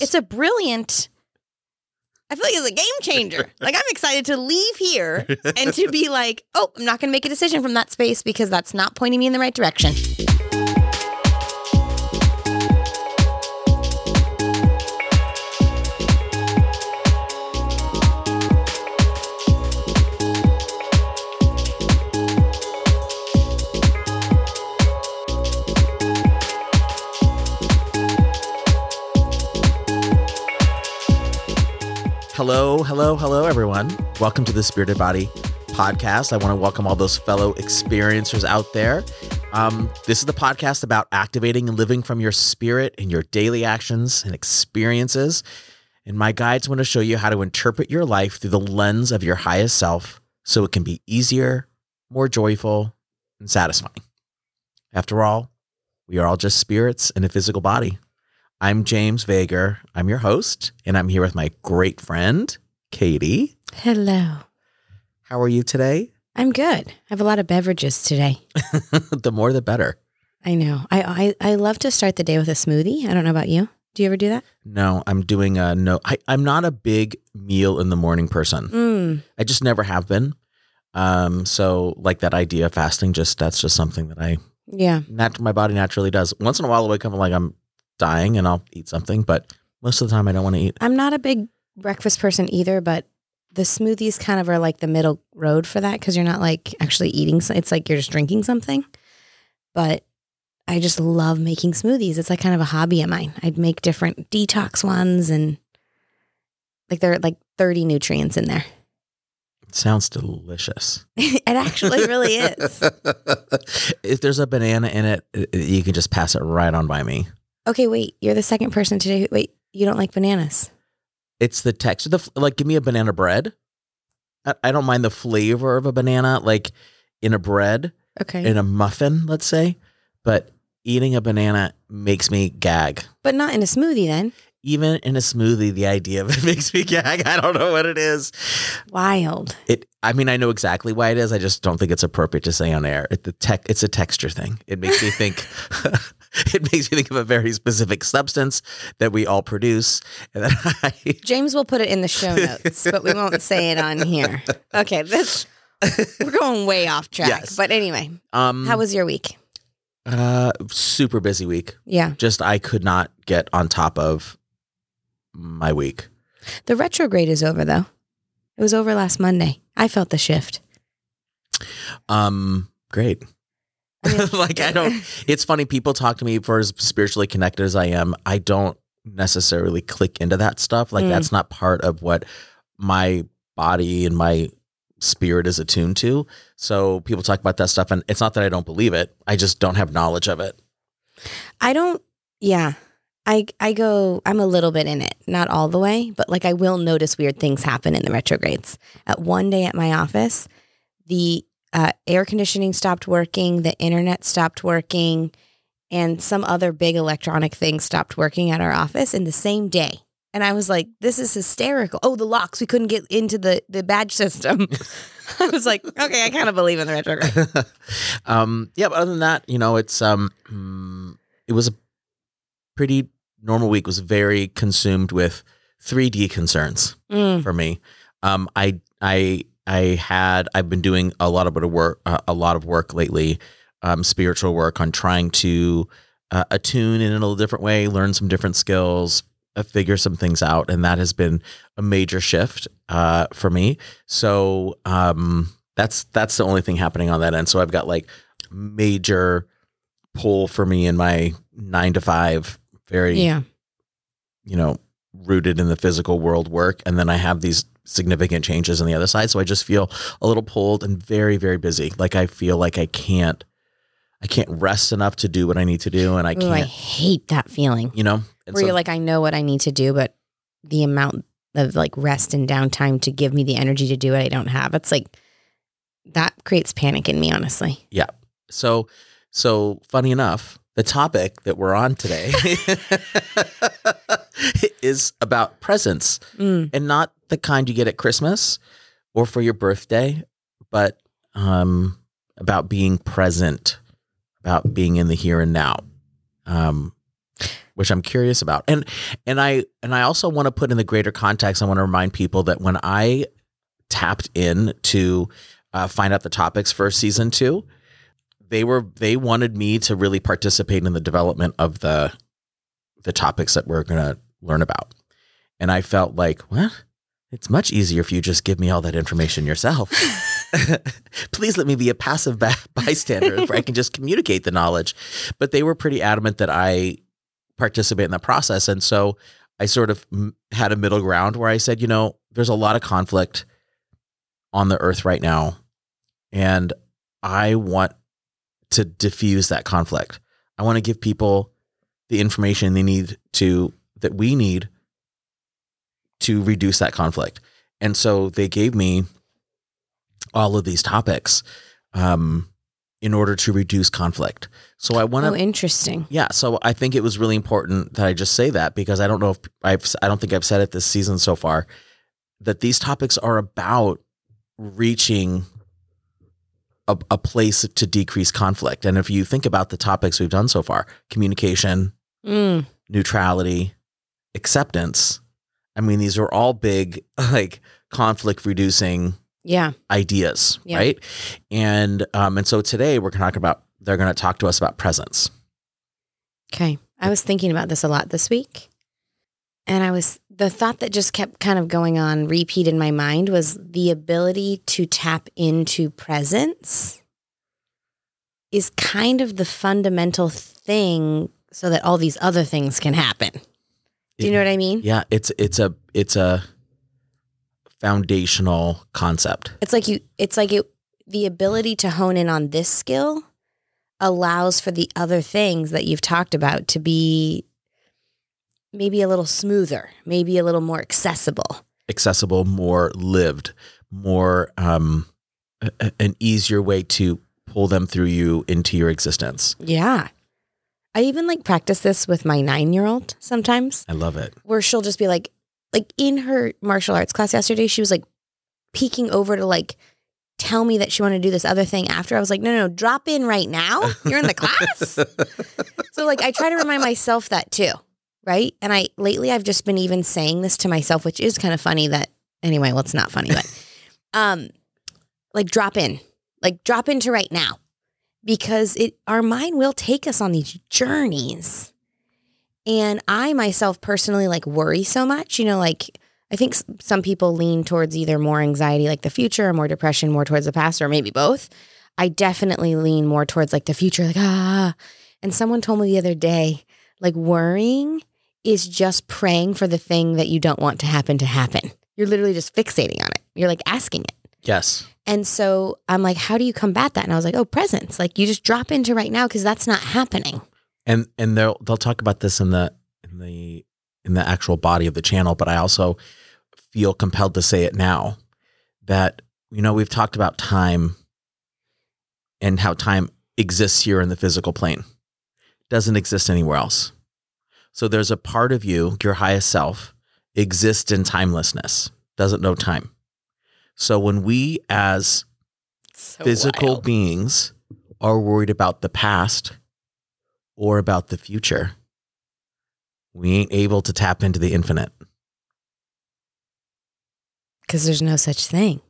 It's a brilliant. I feel like it's a game changer. like I'm excited to leave here and to be like, oh, I'm not going to make a decision from that space because that's not pointing me in the right direction. Hello, hello, hello, everyone. Welcome to the Spirited Body podcast. I want to welcome all those fellow experiencers out there. Um, this is the podcast about activating and living from your spirit in your daily actions and experiences. And my guides want to show you how to interpret your life through the lens of your highest self so it can be easier, more joyful, and satisfying. After all, we are all just spirits in a physical body. I'm James Vager. I'm your host, and I'm here with my great friend, Katie. Hello. How are you today? I'm good. I have a lot of beverages today. the more the better. I know. I, I I love to start the day with a smoothie. I don't know about you. Do you ever do that? No, I'm doing a no. I, I'm not a big meal in the morning person. Mm. I just never have been. Um, so like that idea of fasting, just that's just something that I Yeah. nat- my body naturally does. Once in a while, I'll wake up and like I'm dying and I'll eat something, but most of the time I don't want to eat. I'm not a big breakfast person either, but the smoothies kind of are like the middle road for that because you're not like actually eating. It's like you're just drinking something. But I just love making smoothies. It's like kind of a hobby of mine. I'd make different detox ones and like there are like 30 nutrients in there. It sounds delicious. it actually really is. if there's a banana in it, you can just pass it right on by me. Okay, wait. You're the second person today. Who, wait, you don't like bananas? It's the texture. The like, give me a banana bread. I, I don't mind the flavor of a banana, like in a bread, Okay. in a muffin, let's say. But eating a banana makes me gag. but not in a smoothie then. Even in a smoothie, the idea of it makes me gag. I don't know what it is. Wild. It. I mean, I know exactly why it is. I just don't think it's appropriate to say on air. It, the tech. It's a texture thing. It makes me think. it makes me think of a very specific substance that we all produce, and that I. James will put it in the show notes, but we won't say it on here. Okay, this we're going way off track. Yes. But anyway, Um. how was your week? uh super busy week? Yeah. Just I could not get on top of my week. The retrograde is over though. It was over last Monday. I felt the shift. Um. Great. Like I don't. It's funny. People talk to me for as spiritually connected as I am. I don't necessarily click into that stuff. Like Mm. that's not part of what my body and my spirit is attuned to. So people talk about that stuff, and it's not that I don't believe it. I just don't have knowledge of it. I don't yeah. I I go I'm a little bit in it, not all the way, but like I will notice weird things happen in the retrogrades. At one day at my office, the uh, air conditioning stopped working, the internet stopped working, and some other big electronic thing stopped working at our office in the same day. And I was like, this is hysterical. Oh, the locks, we couldn't get into the the badge system. I was like, okay, I kind of believe in the retrograde. um, yeah, but other than that, you know, it's um, mm, it was a pretty normal week. It was very consumed with 3D concerns Mm. for me. Um, I I I had I've been doing a lot of bit of work, uh, a lot of work lately, um, spiritual work on trying to uh, attune in a little different way, learn some different skills, uh, figure some things out, and that has been a major shift uh, for me. So um, that's that's the only thing happening on that end. So I've got like major pull for me in my nine to five, very Yeah. you know, rooted in the physical world work. And then I have these significant changes on the other side. So I just feel a little pulled and very, very busy. Like I feel like I can't, I can't rest enough to do what I need to do. And I Ooh, can't, hate that feeling. you know, and where so- you're like, I know what I need to do, but the amount of like rest and downtime to give me the energy to do it, I don't have. It's like that creates panic in me, honestly. Yeah. So, so funny enough, the topic that we're on today is about presents. Mm. and not the kind you get at Christmas or for your birthday, but um, about being present, about being in the here and now. Um, which I'm curious about. And and I and I also want to put in the greater context. I want to remind people that when I tapped in to uh, find out the topics for season two, they were they wanted me to really participate in the development of the the topics that we're going to learn about. And I felt like, well, it's much easier if you just give me all that information yourself. Please let me be a passive bystander where I can just communicate the knowledge. But they were pretty adamant that I participate in the process. And so I sort of had a middle ground where I said, you know, there's a lot of conflict on the earth right now. And I want to diffuse that conflict. I want to give people the information they need to, that we need to reduce that conflict. And so they gave me all of these topics um, in order to reduce conflict. So I want to. Oh, interesting. Yeah. So I think it was really important that I just say that because I don't know if I've, I don't think I've said it this season so far that these topics are about reaching a, a place to decrease conflict. And if you think about the topics we've done so far communication, Mm. neutrality, acceptance I mean, these are all big, like conflict reducing Yeah. ideas, Yeah. right? And um, and so today we're going to talk about. They're going to talk to us about presence. Okay. I was thinking about this a lot this week. And I was, the thought that just kept kind of going on repeat in my mind was the ability to tap into presence is kind of the fundamental thing so that all these other things can happen. Do you know what I mean? Yeah, it's it's a it's a foundational concept. It's like you, it's like it, the ability to hone in on this skill allows for the other things that you've talked about to be maybe a little smoother, maybe a little more accessible. Accessible, more lived, more um, a- an easier way to pull them through you into your existence. Yeah. I even like practice this with my nine year old sometimes, I love it. where she'll just be like, like in her martial arts class yesterday, she was like peeking over to like tell me that she wanted to do this other thing after. I was like, no, no, no, drop in right now. You're in the class. So like I try to remind myself that too, right? And I lately I've just been even saying this to myself, which is kind of funny that anyway, well it's not funny, but um like drop in. Like drop into right now. Because it our mind will take us on these journeys. And I myself personally like worry so much, you know, like I think some people lean towards either more anxiety like the future or more depression more towards the past or maybe both. I definitely lean more towards like the future like ah and someone told me the other day, like worrying is just praying for the thing that you don't want to happen to happen. You're literally just fixating on it. You're like asking it. Yes. And so I'm like, how do you combat that? And I was like, oh, presence. Like you just drop into right now because that's not happening. and and they'll they'll talk about this in the in the in the actual body of the channel but i also feel compelled to say it now that you know we've talked about time and how time exists here in the physical plane doesn't exist anywhere else so there's a part of you your highest self exists in timelessness doesn't know time so when we as So physical wild. beings are worried about the past or about the future, we ain't able to tap into the infinite Because there's no such thing.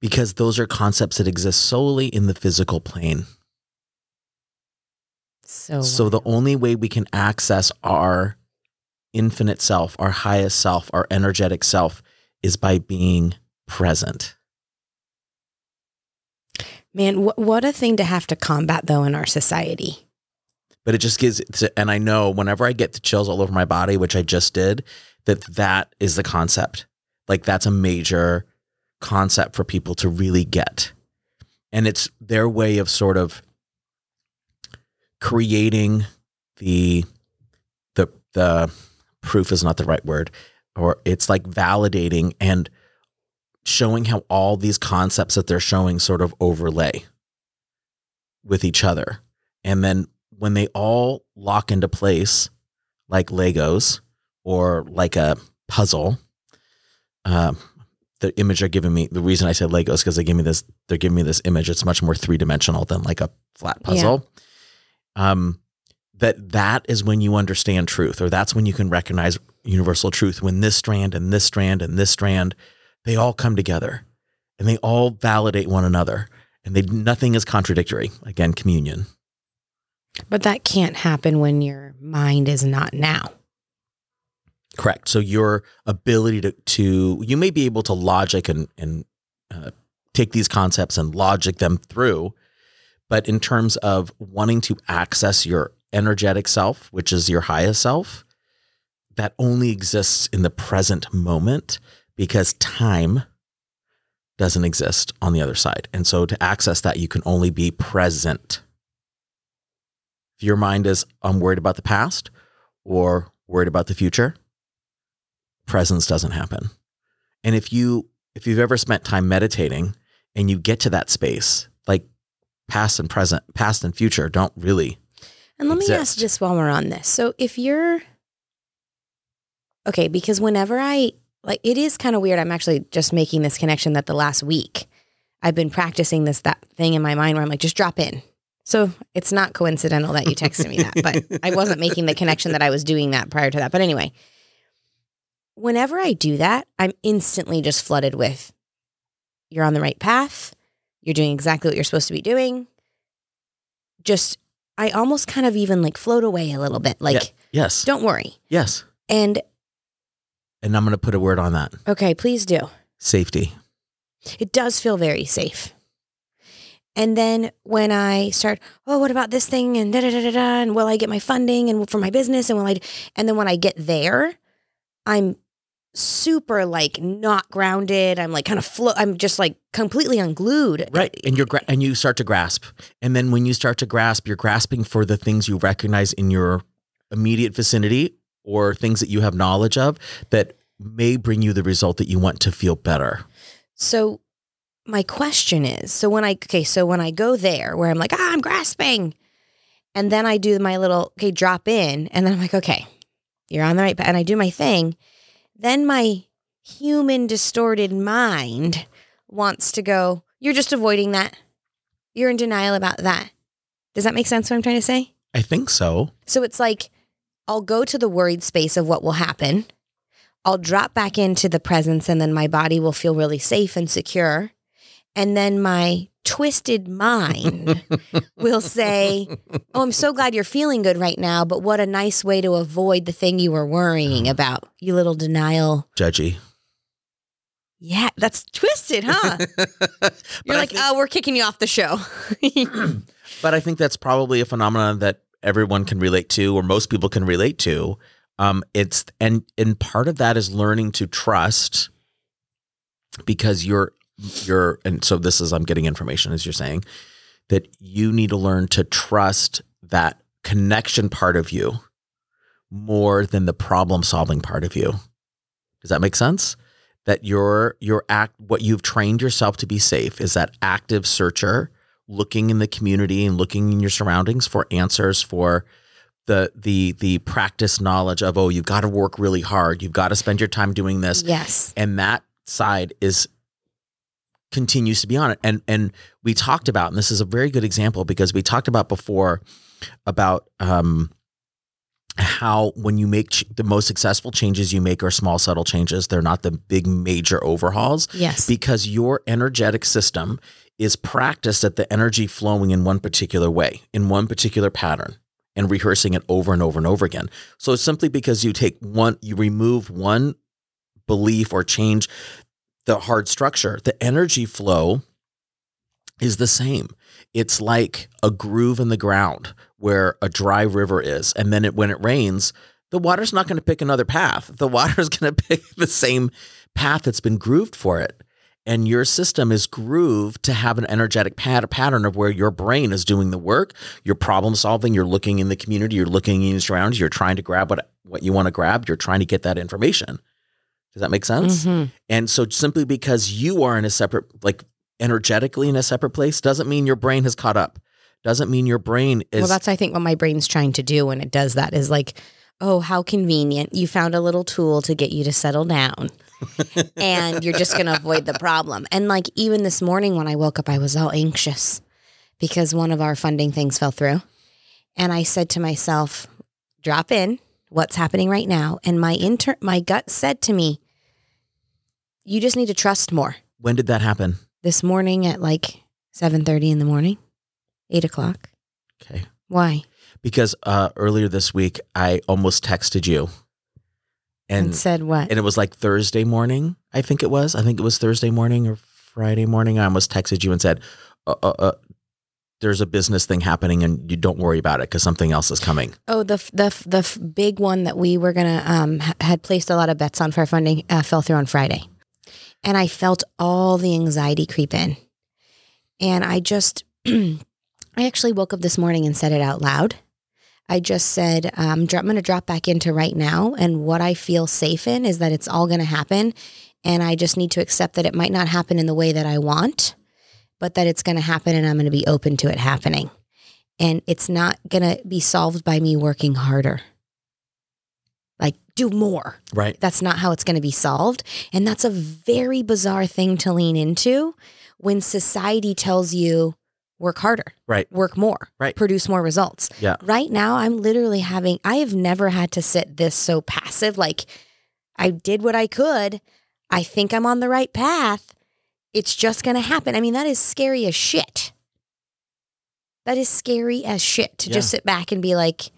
because those are concepts that exist solely in the physical plane. So, So the only way we can access our infinite self, our highest self, our energetic self is by being present. man, wh- what a thing to have to combat though in our society. but it just gives and i know whenever i get the chills all over my body which i just did that that is the concept like that's a major concept for people to really get and it's their way of sort of creating the the the proof is not the right word or it's like validating and showing how all these concepts that they're showing sort of overlay with each other and then when they all lock into place like Legos or like a puzzle, um, the image they're giving me, the reason I said Legos because they give me this, they're giving me this image. It's much more three dimensional than like a flat puzzle. Um, that that is when you understand truth or that's when you can recognize universal truth when this strand and this strand and this strand they all come together and they all validate one another and they nothing is contradictory. Again communion. But that can't happen when your mind is not now. correct. So your ability to to you may be able to logic and and uh, take these concepts and logic them through but in terms of wanting to access your energetic self which is your highest self that only exists in the present moment because time doesn't exist on the other side and so to access that you can only be present if your mind is i'm worried about the past or worried about the future presence doesn't happen and if you if you've ever spent time meditating and you get to that space like past and present past and future don't really And let me ask exist. just while we're on this. So if you're okay, because whenever I like it is kind of weird. I'm actually just making this connection that the last week I've been practicing this that thing in my mind where I'm like, just drop in. So it's not coincidental that you texted me that, but I wasn't making the connection that I was doing that prior to that. But anyway, whenever I do that, I'm instantly just flooded with you're on the right path. You're doing exactly what you're supposed to be doing. Just, I almost kind of even like float away a little bit. Like, Yeah. yes don't worry. yes And and i'm going to put a word on that okay, please do. safety It does feel very safe. And then when I start, oh, what about this thing? And da da da da da. And will I get my funding and for my business? And will I? d-" And then when I get there, I'm super like not grounded. I'm like kind of float. I'm just like completely unglued. right and you're gra- and you start to grasp and then when you start to grasp you're grasping for the things you recognize in your immediate vicinity or things that you have knowledge of that may bring you the result that you want to feel better So my question is, so when I okay, so when I go there where I'm like, ah, I'm grasping, and then I do my little okay drop in, and then I'm like, okay, you're on the right path, and I do my thing, then my human distorted mind wants to go, you're just avoiding that, you're in denial about that. Does that make sense? What I'm trying to say? i think so So it's like I'll go to the worried space of what will happen. I'll drop back into the presence and then my body will feel really safe and secure. And then my twisted mind will say, Oh, I'm so glad you're feeling good right now, but what a nice way to avoid the thing you were worrying mm-hmm. about, you little denial. judgy Yeah, that's twisted, huh? You're like, think- Oh, we're kicking you off the show. but I think that's probably a phenomenon that everyone can relate to, or most people can relate to. Um, it's and and part of that is learning to trust because you're you're and so this is I'm getting information as you're saying that you need to learn to trust that connection part of you more than the problem solving part of you. Does that make sense? That your your act what you've trained yourself to be safe is that active searcher looking in the community and looking in your surroundings for answers for the the the practice knowledge of oh you've got to work really hard. You've got to spend your time doing this. Yes. and that side is continues to be on it. And and we talked about and this is a very good example because we talked about before about um how when you make ch- the most successful changes you make are small subtle changes. They're not the big major overhauls. Yes. because your energetic system is practiced at the energy flowing in one particular way, in one particular pattern, and rehearsing it over and over and over again. So it's simply because you take one, you remove one belief or change the hard structure, the energy flow is the same. It's like a groove in the ground where a dry river is. And then it, when it rains, the water's not going to pick another path. The water's going to pick the same path that's been grooved for it. And your system is grooved to have an energetic pat- pattern of where your brain is doing the work. You're problem solving. You're looking in the community. You're looking in your surroundings. You're trying to grab what, what you want to grab. You're trying to get that information. Does that make sense? Mhm. And so simply because you are in a separate, like energetically in a separate place, doesn't mean your brain has caught up. Doesn't mean your brain is. well, that's I think what my brain's trying to do when it does that is like, oh, how convenient! You found a little tool to get you to settle down, and you're just going to avoid the problem. And like even this morning when I woke up, I was all anxious because one of our funding things fell through, And I said to myself, drop in what's happening right now. And my inter- my gut said to me, you just need to trust more. When did that happen? This morning at like 7.30 in the morning, 8 o'clock. Okay. Why? Because uh, earlier this week, I almost texted you. And, And, said what? and it was like Thursday morning, I think it was. I think it was Thursday morning or Friday morning. I almost texted you and said, uh, uh, uh, there's a business thing happening and you don't worry about it because something else is coming. Oh, the the the big one that we were gonna um had placed a lot of bets on for funding uh, fell through on Friday, and I felt all the anxiety creep in, and I just I actually woke up this morning and said it out loud. I just said um, I'm going to drop back into right now, and what I feel safe in is that it's all going to happen, and I just need to accept that it might not happen in the way that I want, but that it's going to happen, and I'm going to be open to it happening and it's not going to be solved by me working harder. Like, do more. Right. That's not how it's going to be solved. And that's a very bizarre thing to lean into when society tells you work harder, Right. work more, Right. produce more results. Yeah. Right now, I'm literally having, I have never had to sit this so passive. Like, I did what I could. I think I'm on the right path. It's just going to happen. I mean, that is scary as shit. That is scary as shit to just sit back and be like,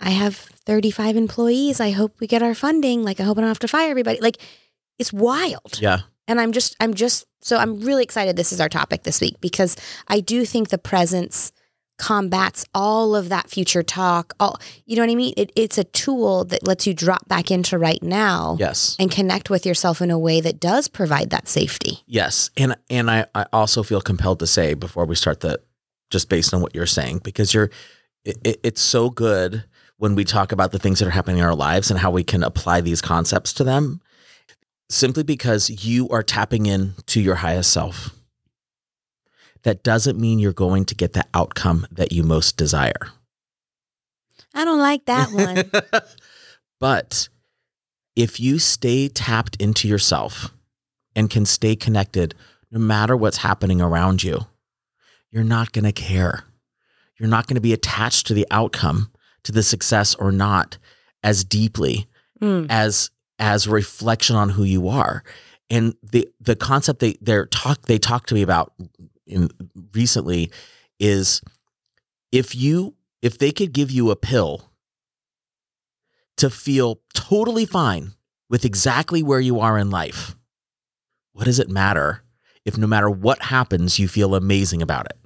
I have 35 employees. I hope we get our funding. Like, I hope I don't have to fire everybody. Like, it's wild. Yeah. And I'm just, I'm just, so I'm really excited this is our topic this week because I do think the presence combats all of that future talk. All, you know what I mean? It, it's a tool that lets you drop back into right now Yes. and connect with yourself in a way that does provide that safety. Yes. And and I, I also feel compelled to say before we start the just based on what you're saying, because you're it, it- it's so good when we talk about the things that are happening in our lives and how we can apply these concepts to them simply because you are tapping in to your highest self. That doesn't mean you're going to get the outcome that you most desire. I don't like that one. but if you stay tapped into yourself and can stay connected no matter what's happening around you, you're not going to care. You're not going to be attached to the outcome, to the success or not as deeply Mm. as as a reflection on who you are. And the the concept they they're talk they talked to me about in recently is if you if they could give you a pill to feel totally fine with exactly where you are in life, what does it matter if no matter what happens you feel amazing about it?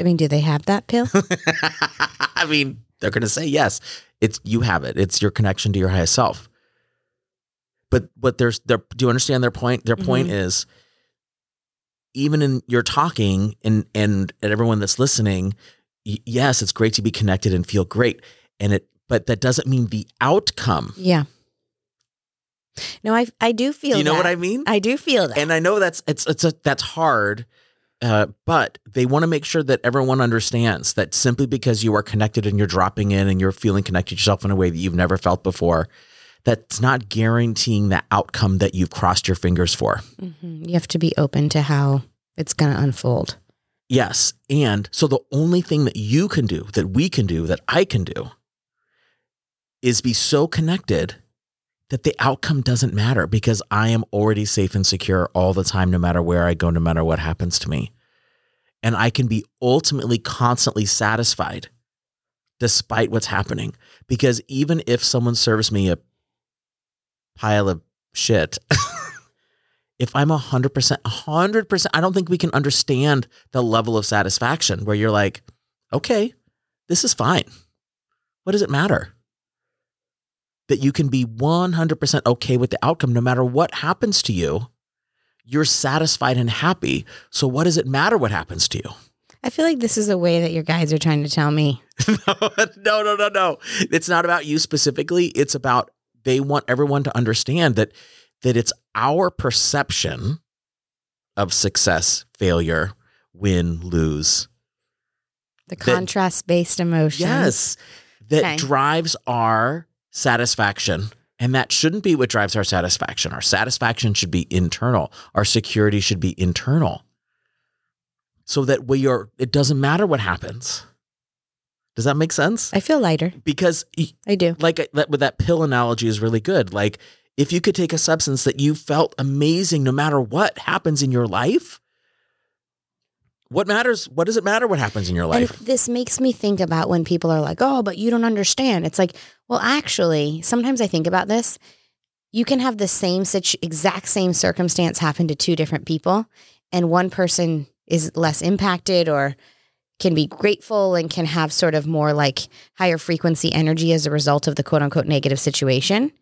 I mean, do they have that pill? I mean, they're going to say yes. It's you have it. It's your connection to your highest self. But but there's there. Do you understand their point? Their point mm-hmm. is, even in your talking and and and everyone that's listening, y- yes, it's great to be connected and feel great, and it. But that doesn't mean the outcome. yeah. No, I I do feel. Do you know that. what I mean? I do feel that. and I know that's it's it's a, that's hard, uh, but they want to make sure that everyone understands that simply because you are connected and you're dropping in and you're feeling connected yourself in a way that you've never felt before, that's not guaranteeing the outcome that you've crossed your fingers for. Mhm. You have to be open to how it's going to unfold. Yes, and so the only thing that you can do, that we can do, that I can do, is be so connected that the outcome doesn't matter because I am already safe and secure all the time, no matter where I go, no matter what happens to me. And I can be ultimately constantly satisfied despite what's happening. Because even if someone serves me a pile of shit, if I'm 100%, 100%, I don't think we can understand the level of satisfaction where you're like, okay, this is fine. What does it matter? That you can be 100% okay with the outcome no matter what happens to you. You're satisfied and happy. So, what does it matter what happens to you? I feel like this is a way that your guides are trying to tell me. no, no, no, no. It's not about you specifically. It's about they want everyone to understand that that it's our perception of success, failure, win, lose. The contrast based emotion. Yes, that Okay. drives our satisfaction. And that shouldn't be what drives our satisfaction. Our satisfaction should be internal. Our security should be internal. So that we are, it doesn't matter what happens. Does that make sense? I feel lighter. Because I do. like that with that pill analogy is really good. Like if you could take a substance that you felt amazing no matter what happens in your life, what matters? What does it matter what happens in your life? And this makes me think about when people are like, oh, but you don't understand. It's like, well, actually, sometimes I think about this. You can have the same such exact same circumstance happen to two different people, and one person is less impacted or can be grateful and can have sort of more like higher frequency energy as a result of the quote unquote negative situation.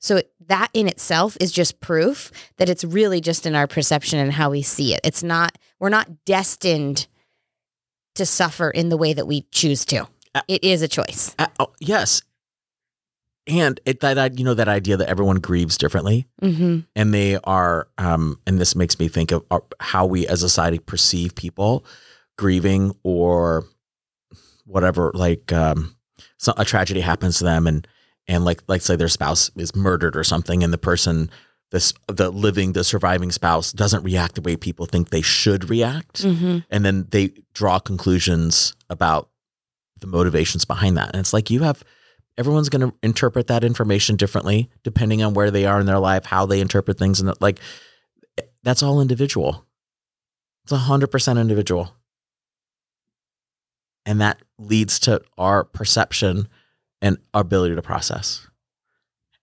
So that in itself is just proof that it's really just in our perception and how we see it. It's not, we're not destined to suffer in the way that we choose to. Uh, It is a choice. Uh, oh, yes. And it that you know that idea that everyone grieves differently Mm-hmm. and they are um and this makes me think of uh, how we as a society perceive people grieving or whatever like um so a tragedy happens to them and and like like say their spouse is murdered or something and the person this the living the surviving spouse doesn't react the way people think they should react Mm-hmm. and then they draw conclusions about the motivations behind that. And it's like you have everyone's going to interpret that information differently depending on where they are in their life how they interpret things and like that's all individual. It's 100% individual. And that leads to our perception and our ability to process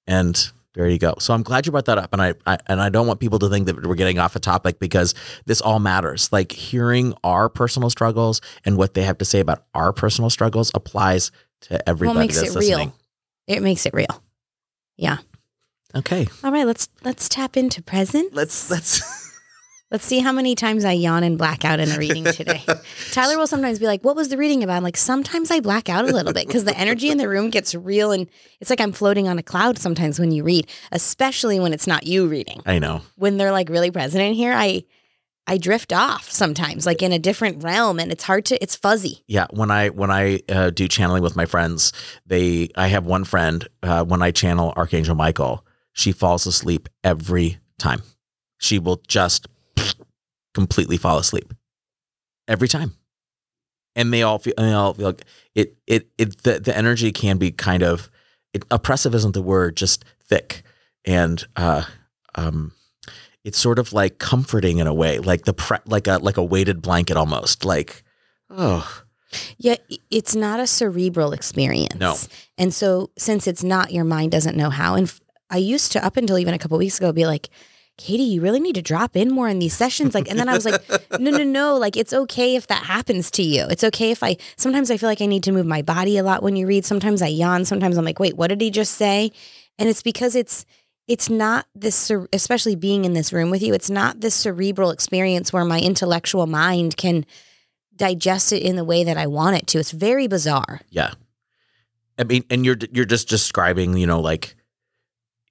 and there you go so i'm glad you brought that up and I, I and i don't want people to think that we're getting off a topic because this all matters like hearing our personal struggles and what they have to say about our personal struggles applies to everybody makes that's it real. listening It makes it real. Yeah. okay All right, let's let's tap into present. let's let's Let's see how many times I yawn and black out in a reading today. Tyler will sometimes be like, "What was the reading about?" I'm like, "Sometimes I black out a little bit because the energy in the room gets real, and it's like I'm floating on a cloud sometimes when you read, especially when it's not you reading. i know When they're like really present in here, I I drift off sometimes, like in a different realm, and it's hard to. It's fuzzy. yeah when i when i uh, do channeling with my friends they i have one friend uh, when i channel archangel michael she falls asleep every time she will just completely fall asleep every time and they all feel, and they all feel like it it it the, the energy can be kind of it, oppressive isn't the word just thick and uh um it's sort of like comforting in a way like the pre- like a like a weighted blanket almost like oh Yeah, it's not a cerebral experience. No. And so since it's not, your mind doesn't know how. And I used to, up until even a couple weeks ago, be like, Katie, you really need to drop in more in these sessions. Like, and then I was like, no, no, no. Like, it's okay if that happens to you. It's okay if I, sometimes I feel like I need to move my body a lot when you read. Sometimes I yawn. Sometimes I'm like, wait, what did he just say? And it's because it's, it's not this, especially being in this room with you, it's not this cerebral experience where my intellectual mind can digest it in the way that I want it to. It's very bizarre. Yeah. I mean, and you're you're just describing, you know, like,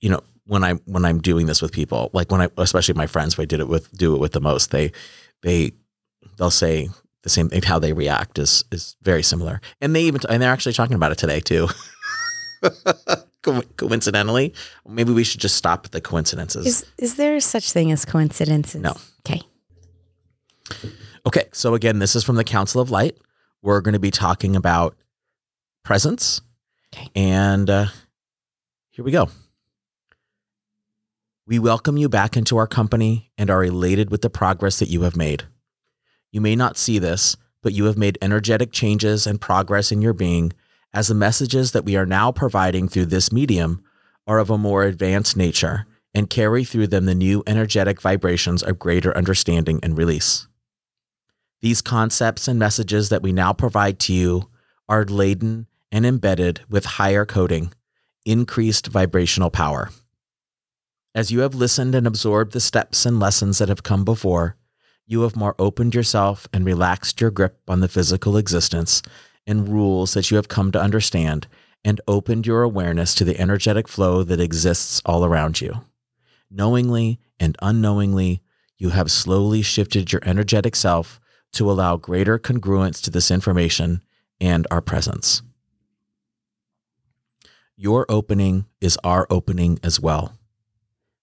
you know, when I when I'm doing this with people, like when I, especially my friends, who I did it with, do it with the most. They, they, they'll say the same thing. How they react is is very similar, and they even and they're actually talking about it today too. Co- Coincidentally, maybe we should just stop the coincidences. Is is there such thing as coincidences? No. Okay. Okay, so again, this is from the Council of Light. We're going to be talking about presence. Okay. And uh, here we go. We welcome you back into our company and are elated with the progress that you have made. You may not see this, but you have made energetic changes and progress in your being as the messages that we are now providing through this medium are of a more advanced nature and carry through them the new energetic vibrations of greater understanding and release. These concepts and messages that we now provide to you are laden and embedded with higher coding, increased vibrational power. As you have listened and absorbed the steps and lessons that have come before, you have more opened yourself and relaxed your grip on the physical existence and rules that you have come to understand and opened your awareness to the energetic flow that exists all around you. Knowingly and unknowingly, you have slowly shifted your energetic self to allow greater congruence to this information and our presence. Your opening is our opening as well.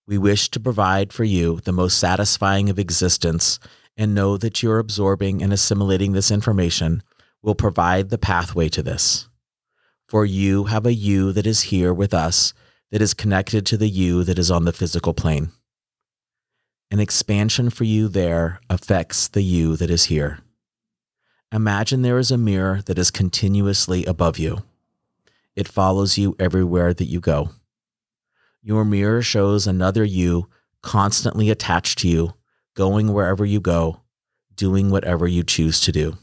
We wish to provide for you the most satisfying of existence and know that you're absorbing and assimilating this information will provide the pathway to this. For you have a you that is here with us that is connected to the you that is on the physical plane. An expansion for you there affects the you that is here. Imagine there is a mirror that is continuously above you. It follows you everywhere that you go. Your mirror shows another you constantly attached to you, going wherever you go, doing whatever you choose to do,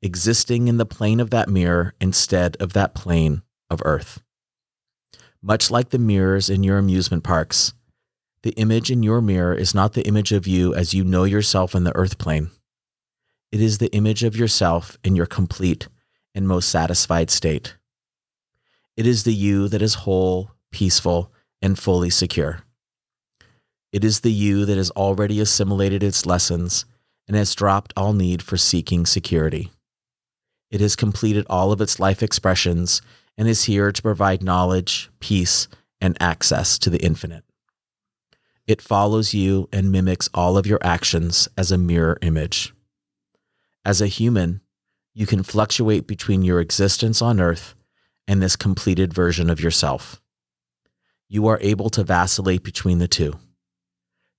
existing in the plane of that mirror instead of that plane of earth. Much like the mirrors in your amusement parks, the image in your mirror is not the image of you as you know yourself in the earth plane. It is the image of yourself in your complete and most satisfied state. It is the you that is whole, peaceful, and fully secure. It is the you that has already assimilated its lessons and has dropped all need for seeking security. It has completed all of its life expressions and is here to provide knowledge, peace, and access to the infinite. It follows you and mimics all of your actions as a mirror image. As a human, you can fluctuate between your existence on earth and this completed version of yourself. You are able to vacillate between the two.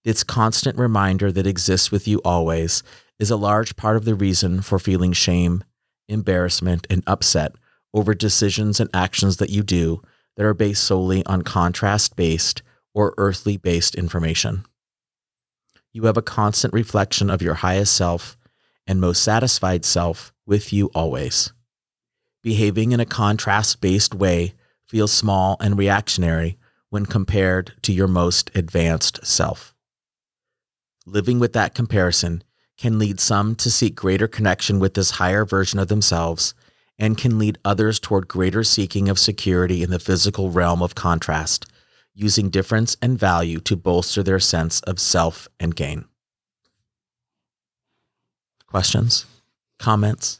This constant reminder that exists with you always is a large part of the reason for feeling shame, embarrassment, and upset over decisions and actions that you do that are based solely on contrast based or earthly based information. You have a constant reflection of your highest self and most satisfied self with you always. Behaving in a contrast based way feels small and reactionary when compared to your most advanced self. Living with that comparison can lead some to seek greater connection with this higher version of themselves and can lead others toward greater seeking of security in the physical realm of contrast, using difference and value to bolster their sense of self and gain. Questions? Comments?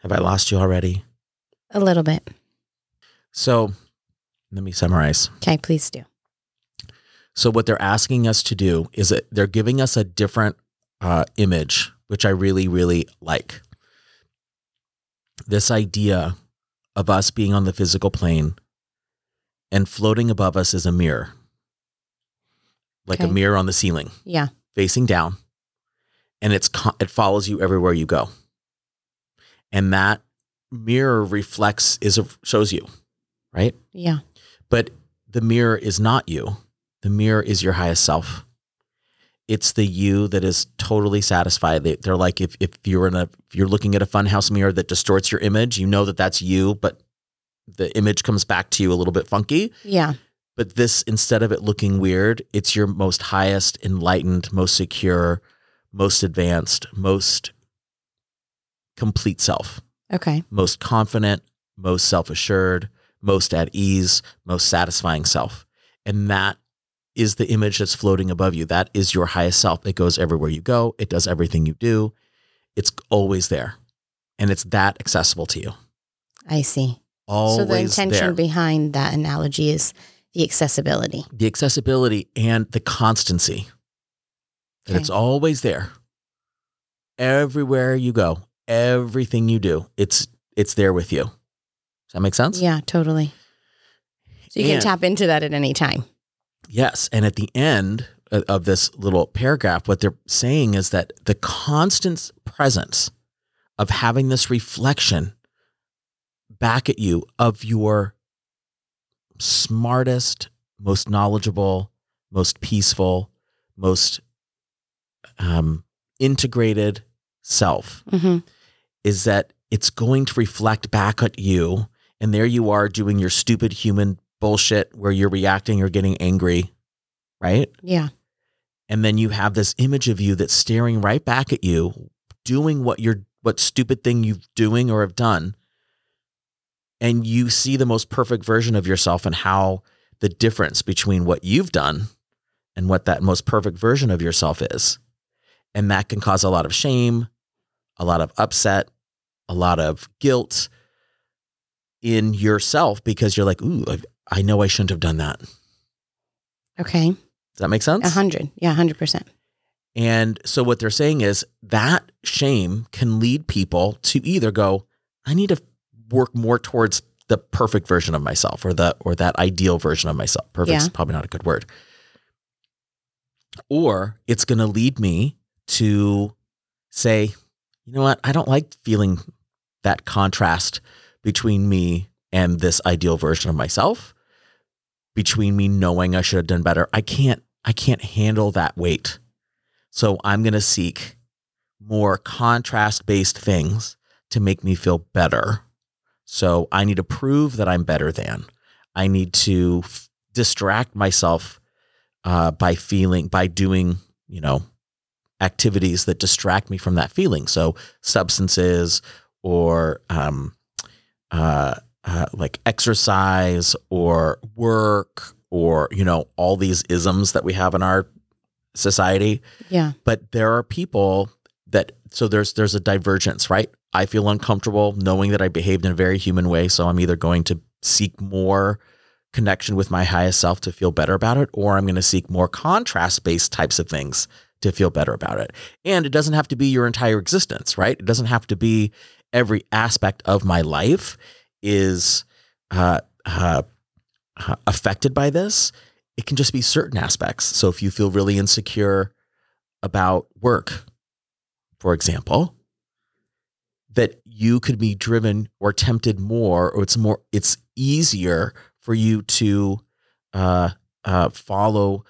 Have I lost you already? A little bit. So let me summarize. Okay, please do. So, what they're asking us to do is that they're giving us a different uh, image, which I really, really like. This idea of us being on the physical plane and floating above us is a mirror, like a mirror on the ceiling, Yeah. facing down, and it's it follows you everywhere you go, and that mirror reflects is a, shows you, right? Yeah. But the mirror is not you. The mirror is your highest self. It's the you that is totally satisfied. They, they're like if, if you're in a if you're looking at a funhouse mirror that distorts your image, you know that that's you, but the image comes back to you a little bit funky. Yeah. But this, instead of it looking weird, it's your most highest, enlightened, most secure, most advanced, most complete self Okay. most confident, most self assured, most at ease, most satisfying self. And that is the image that's floating above you. That is your highest self. It goes everywhere you go, it does everything you do. It's always there. And it's that accessible to you. I see. Always so the intention there. behind that analogy is the accessibility. the accessibility and the constancy. That Okay. it's always there. Everywhere you go, everything you do, it's it's there with you. Does that make sense? Yeah, totally. So you can tap into that at any time. Yes. And at the end of this little paragraph, what they're saying is that the constant presence of having this reflection back at you of your smartest, most knowledgeable, most peaceful, most um, integrated self hmm is that it's going to reflect back at you. And there you are doing your stupid human bullshit where you're reacting or getting angry, right? Yeah. And then you have this image of you that's staring right back at you, doing what you're, what stupid thing you've doing or have done. And you see the most perfect version of yourself and how the difference between what you've done and what that most perfect version of yourself is. And that can cause a lot of shame, a lot of upset, a lot of guilt in yourself because you're like, ooh, I, I know I shouldn't have done that. Okay. Does that make sense? A hundred. Yeah, a hundred percent. And so what they're saying is that shame can lead people to either go, I need to work more towards the perfect version of myself or the or that ideal version of myself. Perfect is Yeah. probably not a good word. Or it's going to lead me to say, you know what? I don't like feeling that contrast between me and this ideal version of myself, between me knowing I should have done better. I can't I can't handle that weight. So I'm going to seek more contrast-based things to make me feel better. So I need to prove that I'm better than. I need to f- distract myself uh, by feeling by doing you know activities that distract me from that feeling. So substances or um, uh, uh, like exercise or work or you know all these isms that we have in our society. Yeah. but there are people that so there's there's a divergence right? I feel uncomfortable knowing that i behaved in a very human way so i'm either going to seek more connection with my highest self to feel better about it or i'm going to seek more contrast based types of things to feel better about it. And it doesn't have to be your entire existence right? It doesn't have to be every aspect of my life is uh, uh, uh, affected by this it can just be certain aspects so if you feel really insecure about work, for example, that you could be driven or tempted more, or it's more, it's easier for you to uh, uh, follow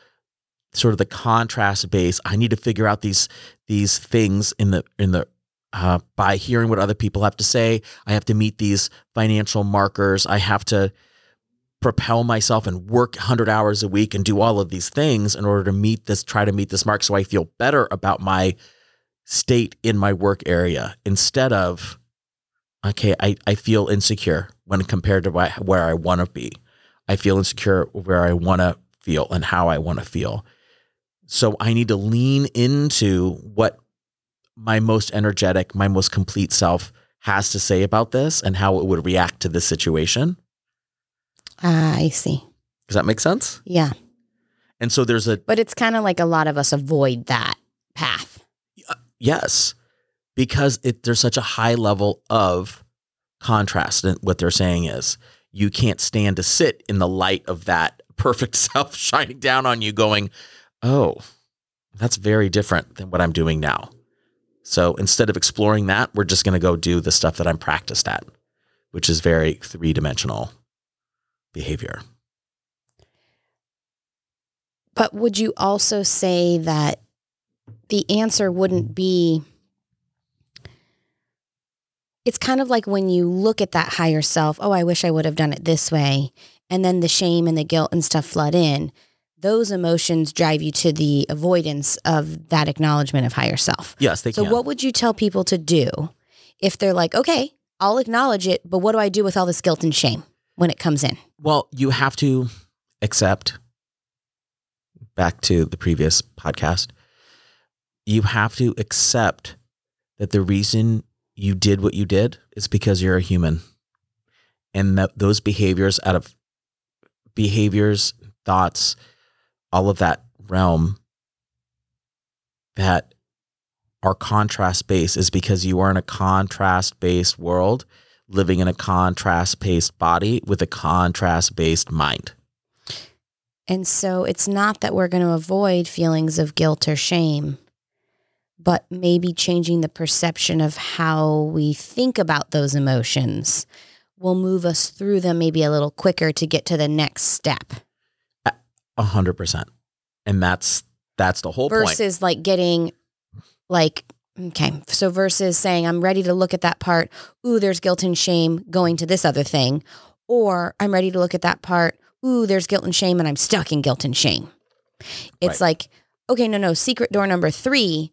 sort of the contrast base. I need to figure out these these things in the in the uh, by hearing what other people have to say. I have to meet these financial markers. I have to propel myself and work 100 hours a week and do all of these things in order to meet this try to meet this mark so I feel better about my state in my work area instead of okay I, I feel insecure when compared to where I want to be I feel insecure where I want to feel and how I want to feel so I need to lean into what my most energetic my most complete self has to say about this and how it would react to this situation Ah, I see. does that make sense Yeah. And so there's a But it's kind of like a lot of us avoid that path. yes, because it there's such a high level of contrast. And what they're saying is you can't stand to sit in the light of that perfect self shining down on you, going, "Oh, that's very different than what I'm doing now." So instead of exploring that, we're just going to go do the stuff that I'm practiced at, which is very three dimensional behavior. But would you also say that the answer wouldn't be it's kind of like when you look at that higher self, oh, I wish I would have done it this way. And then the shame and the guilt and stuff flood in. Those emotions drive you to the avoidance of that acknowledgement of higher self. Yes, they So, can. So, what would you tell people to do if they're like, okay, I'll acknowledge it, but what do I do with all this guilt and shame when it comes in? Well, you have to accept, back to the previous podcast, you have to accept that the reason you did what you did is because you're a human. And that those behaviors out of behaviors, thoughts, all of that realm that are contrast based is because you are in a contrast based world living in a contrast based body with a contrast based mind. And so it's not that we're going to avoid feelings of guilt or shame, but maybe changing the perception of how we think about those emotions will move us through them maybe a little quicker to get to the next step hundred percent. And that's that's the whole point. versus like getting like okay so versus saying i'm ready to look at that part ooh there's guilt and shame going to this other thing or i'm ready to look at that part ooh there's guilt and shame and i'm stuck in guilt and shame it's Right. like okay no no secret door number 3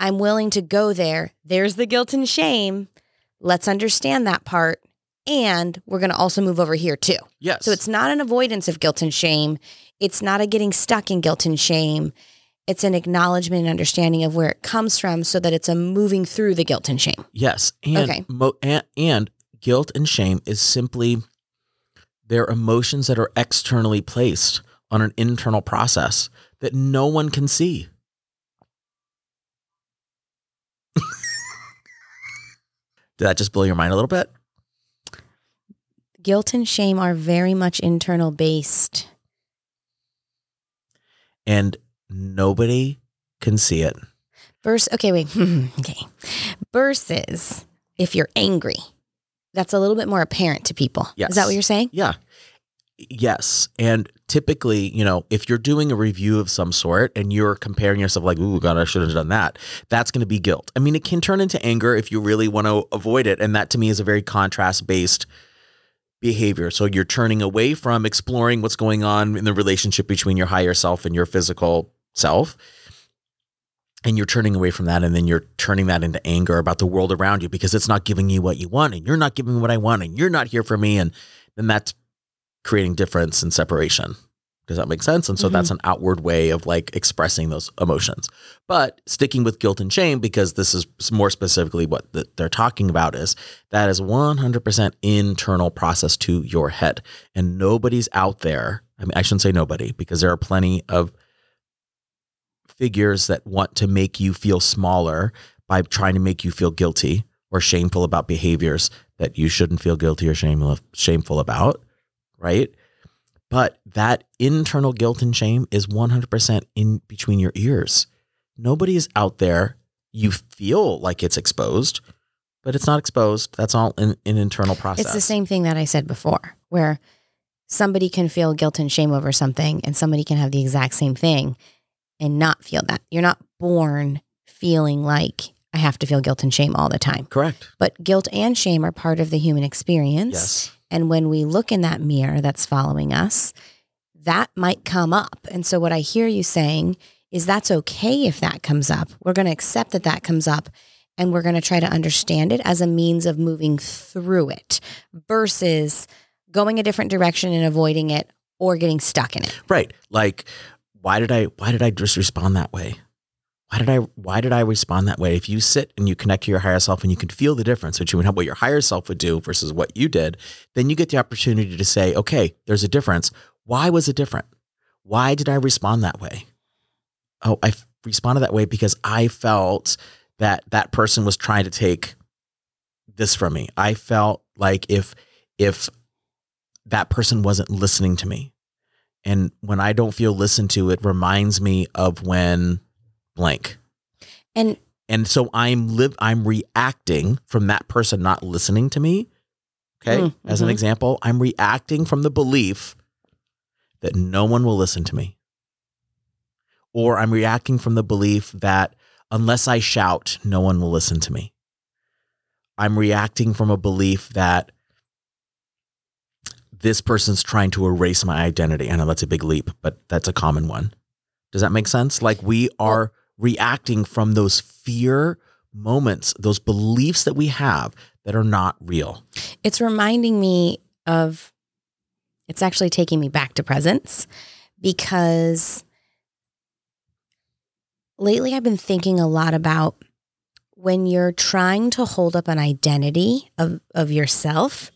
i'm willing to go there there's the guilt and shame let's understand that part and we're going to also move over here too Yes. so it's not an avoidance of guilt and shame. It's not a getting stuck in guilt and shame. It's an acknowledgement and understanding of where it comes from so that it's a moving through the guilt and shame. Yes. And, okay. Mo- and, and guilt and shame is simply their emotions that are externally placed on an internal process that no one can see. Did that just blow your mind a little bit? Guilt and shame are very much internal based. And nobody can see it. Verse, okay, wait. okay. Versus if you're angry, that's a little bit more apparent to people. Yes. Is that what you're saying? Yeah. Yes. And typically, you know, if you're doing a review of some sort and you're comparing yourself like, ooh, God, I should have done that, that's going to be guilt. I mean, it can turn into anger if you really want to avoid it. And that to me is a very contrast based behavior. So you're turning away from exploring what's going on in the relationship between your higher self and your physical self. And you're turning away from that, and then you're turning that into anger about the world around you because it's not giving you what you want, and you're not giving me what I want, and you're not here for me. And then that's creating difference and separation. Does that make sense? And so Mhm. that's an outward way of like expressing those emotions. But sticking with guilt and shame, because this is more specifically what th- they're talking about, is that is 100% internal process to your head. And nobody's out there. I mean, I shouldn't say nobody, because there are plenty of figures that want to make you feel smaller by trying to make you feel guilty or shameful about behaviors that you shouldn't feel guilty or shame- shameful about right? But that internal guilt and shame is 100% in between your ears. Nobody is out there. You feel like it's exposed, but it's not exposed. That's all in an internal process. It's the same thing that I said before, where somebody can feel guilt and shame over something, and somebody can have the exact same thing and not feel that. You're not born feeling like I have to feel guilt and shame all the time. Correct. But guilt and shame are part of the human experience. Yes. And when we look in that mirror that's following us, that might come up. And so, what I hear you saying is that's okay if that comes up. We're going to accept that that comes up and we're going to try to understand it as a means of moving through it versus going a different direction and avoiding it or getting stuck in it. Right. Like, why did I why did I just respond that way? Why did I why did I respond that way? If you sit and you connect to your higher self and you can feel the difference between what your higher self would do versus what you did, then you get the opportunity to say, okay, there's a difference. Why was it different? Why did I respond that way? Oh, I f- responded that way because I felt that that person was trying to take this from me. I felt like if if that person wasn't listening to me, and when I don't feel listened to, it reminds me of when blank. And And so I'm live I'm reacting from that person not listening to me. Okay? Mm, As an mhm. example, I'm reacting from the belief that no one will listen to me. Or I'm reacting from the belief that unless I shout, no one will listen to me. I'm reacting from a belief that this person's trying to erase my identity. I know that's a big leap, but that's a common one. Does that make sense? Like we are reacting from those fear moments, those beliefs that we have that are not real. it's reminding me of it's actually taking me back to presence because lately I've been thinking a lot about when you're trying to hold up an identity of, of yourself,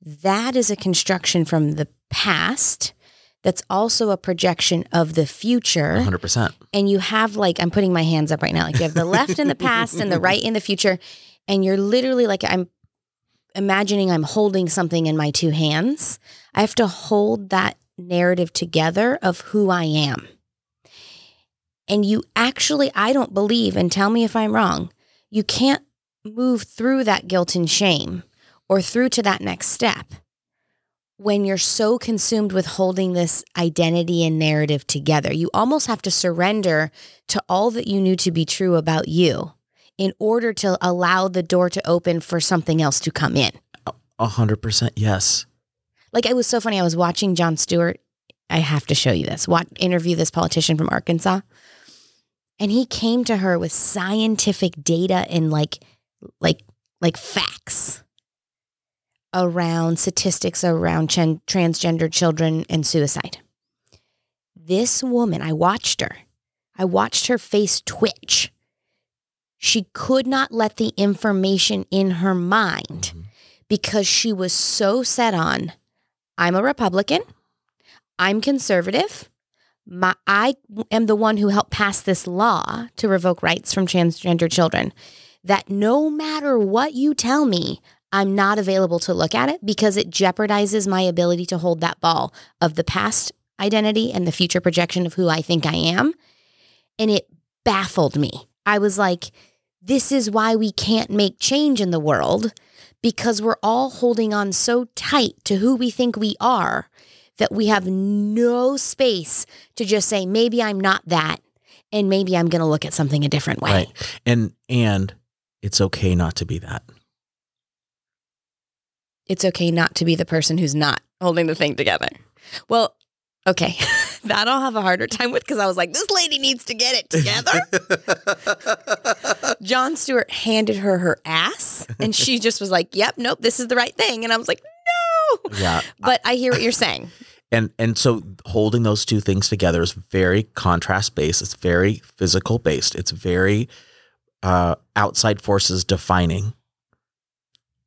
that is a construction from the past that's also a projection of the future 100%. and you have like I'm putting my hands up right now. Like you have the left in the past and the right in the future, and you're literally like I'm imagining I'm holding something in my two hands. I have to hold that narrative together of who I am. And you actually, I don't believe, and tell me if I'm wrong, you can't move through that guilt and shame or through to that next step when you're so consumed with holding this identity and narrative together. You almost have to surrender to all that you knew to be true about you in order to allow the door to open for something else to come in. A 100% yes. Like it was so funny. I was watching Jon Stewart. I have to show you this. What interview this politician from Arkansas, and he came to her with scientific data and like, like, like facts around statistics around chen- transgender children and suicide. This woman, I watched her. I watched her face twitch. She could not let the information in her mind Mhm. because she was so set on I'm a Republican, I'm conservative. My, I am the one who helped pass this law to revoke rights from transgender children. that no matter what you tell me, I'm not available to look at it because it jeopardizes my ability to hold that ball of the past identity and the future projection of who I think I am. And it baffled me. I was like, this is why we can't make change in the world because we're all holding on so tight to who we think we are that we have no space to just say, maybe I'm not that. And maybe I'm going to look at something a different way. Right. And and it's okay not to be that. It's okay not to be the person who's not holding the thing together. Well, okay. that I'll have a harder time with because I was like, this lady needs to get it together. Jon Stewart handed her her ass and she just was like, yep, nope, this is the right thing. And I was like, no. Yeah. But I hear what you're saying. And and so holding those two things together is very contrast based. It's very physical based. It's very uh, outside forces defining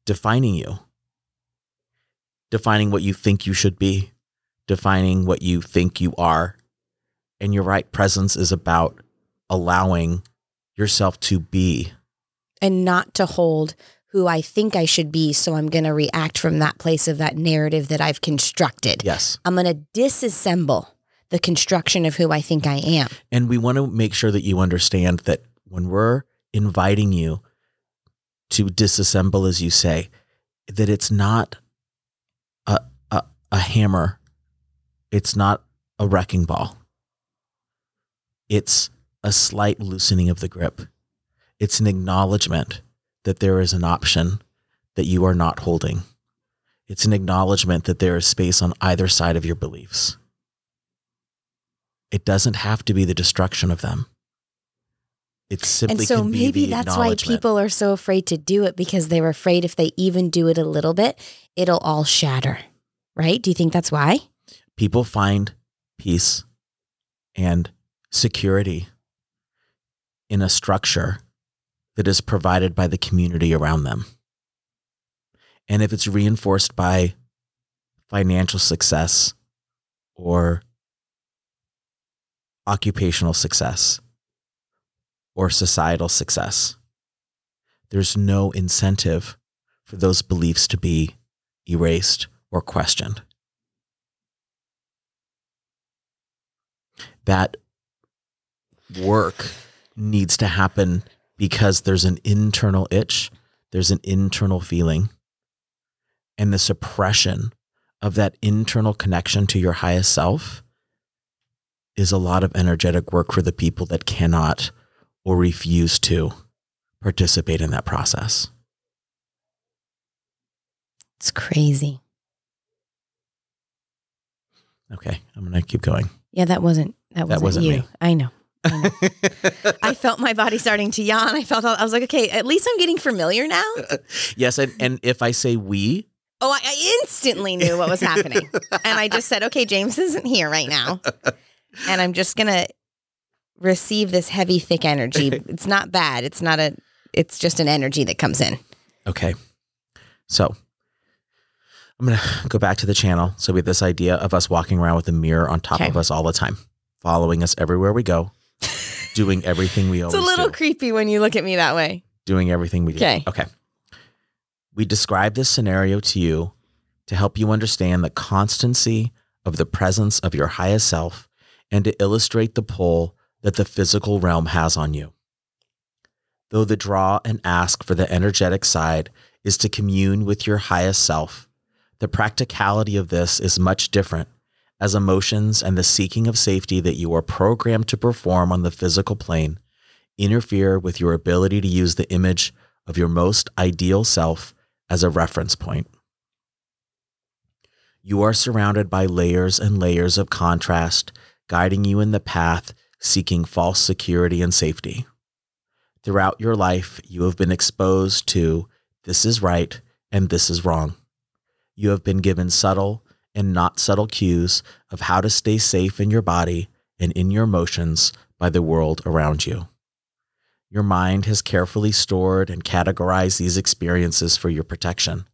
defining you, defining what you think you should be, defining what you think you are. And your right presence is about allowing yourself to be. And not to hold who I think I should be. So I'm going to react from that place of that narrative that I've constructed. Yes. I'm going to disassemble the construction of who I think I am. And we want to make sure that you understand that when we're inviting you to disassemble, as you say, that it's not a, a, a hammer, it's not a wrecking ball. It's a slight loosening of the grip. It's an acknowledgement that there is an option that you are not holding. It's an acknowledgement that there is space on either side of your beliefs. It doesn't have to be the destruction of them. It simply and so maybe that's why people are so afraid to do it because they're afraid if they even do it a little bit, it'll all shatter. Right? Do you think that's why? people find peace and security in a structure that is provided by the community around them. And if it's reinforced by financial success or occupational success or societal success, there's no incentive for those beliefs to be erased or questioned. that work needs to happen because there's an internal itch, there's an internal feeling, and the suppression of that internal connection to your highest self is a lot of energetic work for the people that cannot or refuse to participate in that process. It's crazy. Okay, I'm going to keep going. Yeah, that wasn't that wasn't, wasn't you. me. I know. I felt my body starting to yawn. I felt I was like, okay, at least I'm getting familiar now. yes, and, and if I say we, Oh, I, I instantly knew what was happening. and I just said, okay, James isn't here right now. And I'm just going to receive this heavy, thick energy. It's not bad. It's not a, it's just an energy that comes in. Okay. So I'm going to go back to the channel. So we have this idea of us walking around with a mirror on top Okay. of us all the time, following us everywhere we go, doing everything we always. It's a little do, creepy when you look at me that way. doing everything we do. Okay. Okay. We describe this scenario to you to help you understand the constancy of the presence of your highest self and to illustrate the pull that the physical realm has on you. Though the draw and ask for the energetic side is to commune with your highest self, the practicality of this is much different as emotions and the seeking of safety that you are programmed to perform on the physical plane interfere with your ability to use the image of your most ideal self as a reference point. You are surrounded by layers and layers of contrast, guiding you in the path seeking false security and safety. Throughout your life, you have been exposed to this is right and this is wrong. You have been given subtle and not subtle cues of how to stay safe in your body and in your emotions by the world around you. Your mind has carefully stored and categorized these experiences for your protection.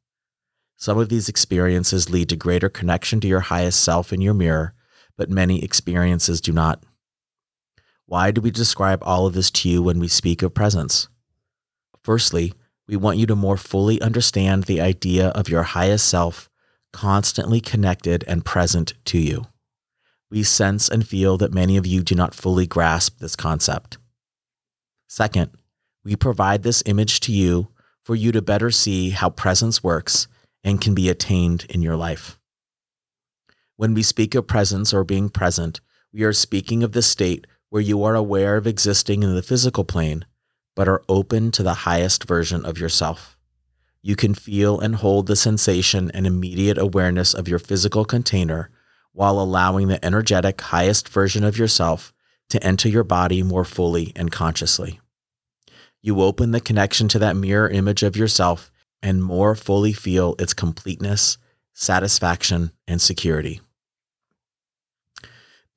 Some of these experiences lead to greater connection to your highest self in your mirror, but many experiences do not. Why do we describe all of this to you when we speak of presence? Firstly, we want you to more fully understand the idea of your highest self constantly connected and present to you. We sense and feel that many of you do not fully grasp this concept. Second, we provide this image to you for you to better see how presence works and can be attained in your life. When we speak of presence or being present, we are speaking of the state where you are aware of existing in the physical plane, but are open to the highest version of yourself. You can feel and hold the sensation and immediate awareness of your physical container while allowing the energetic highest version of yourself to enter your body more fully and consciously. You open the connection to that mirror image of yourself and more fully feel its completeness, satisfaction, and security.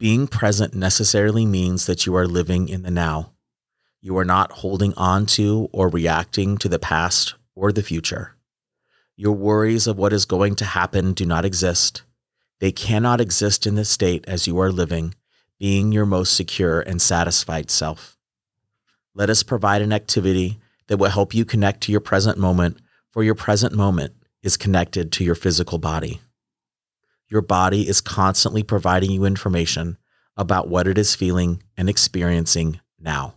Being present necessarily means that you are living in the now. You are not holding on to or reacting to the past or the future. Your worries of what is going to happen do not exist. They cannot exist in this state as you are living, being your most secure and satisfied self let us provide an activity that will help you connect to your present moment, for your present moment is connected to your physical body. Your body is constantly providing you information about what it is feeling and experiencing now.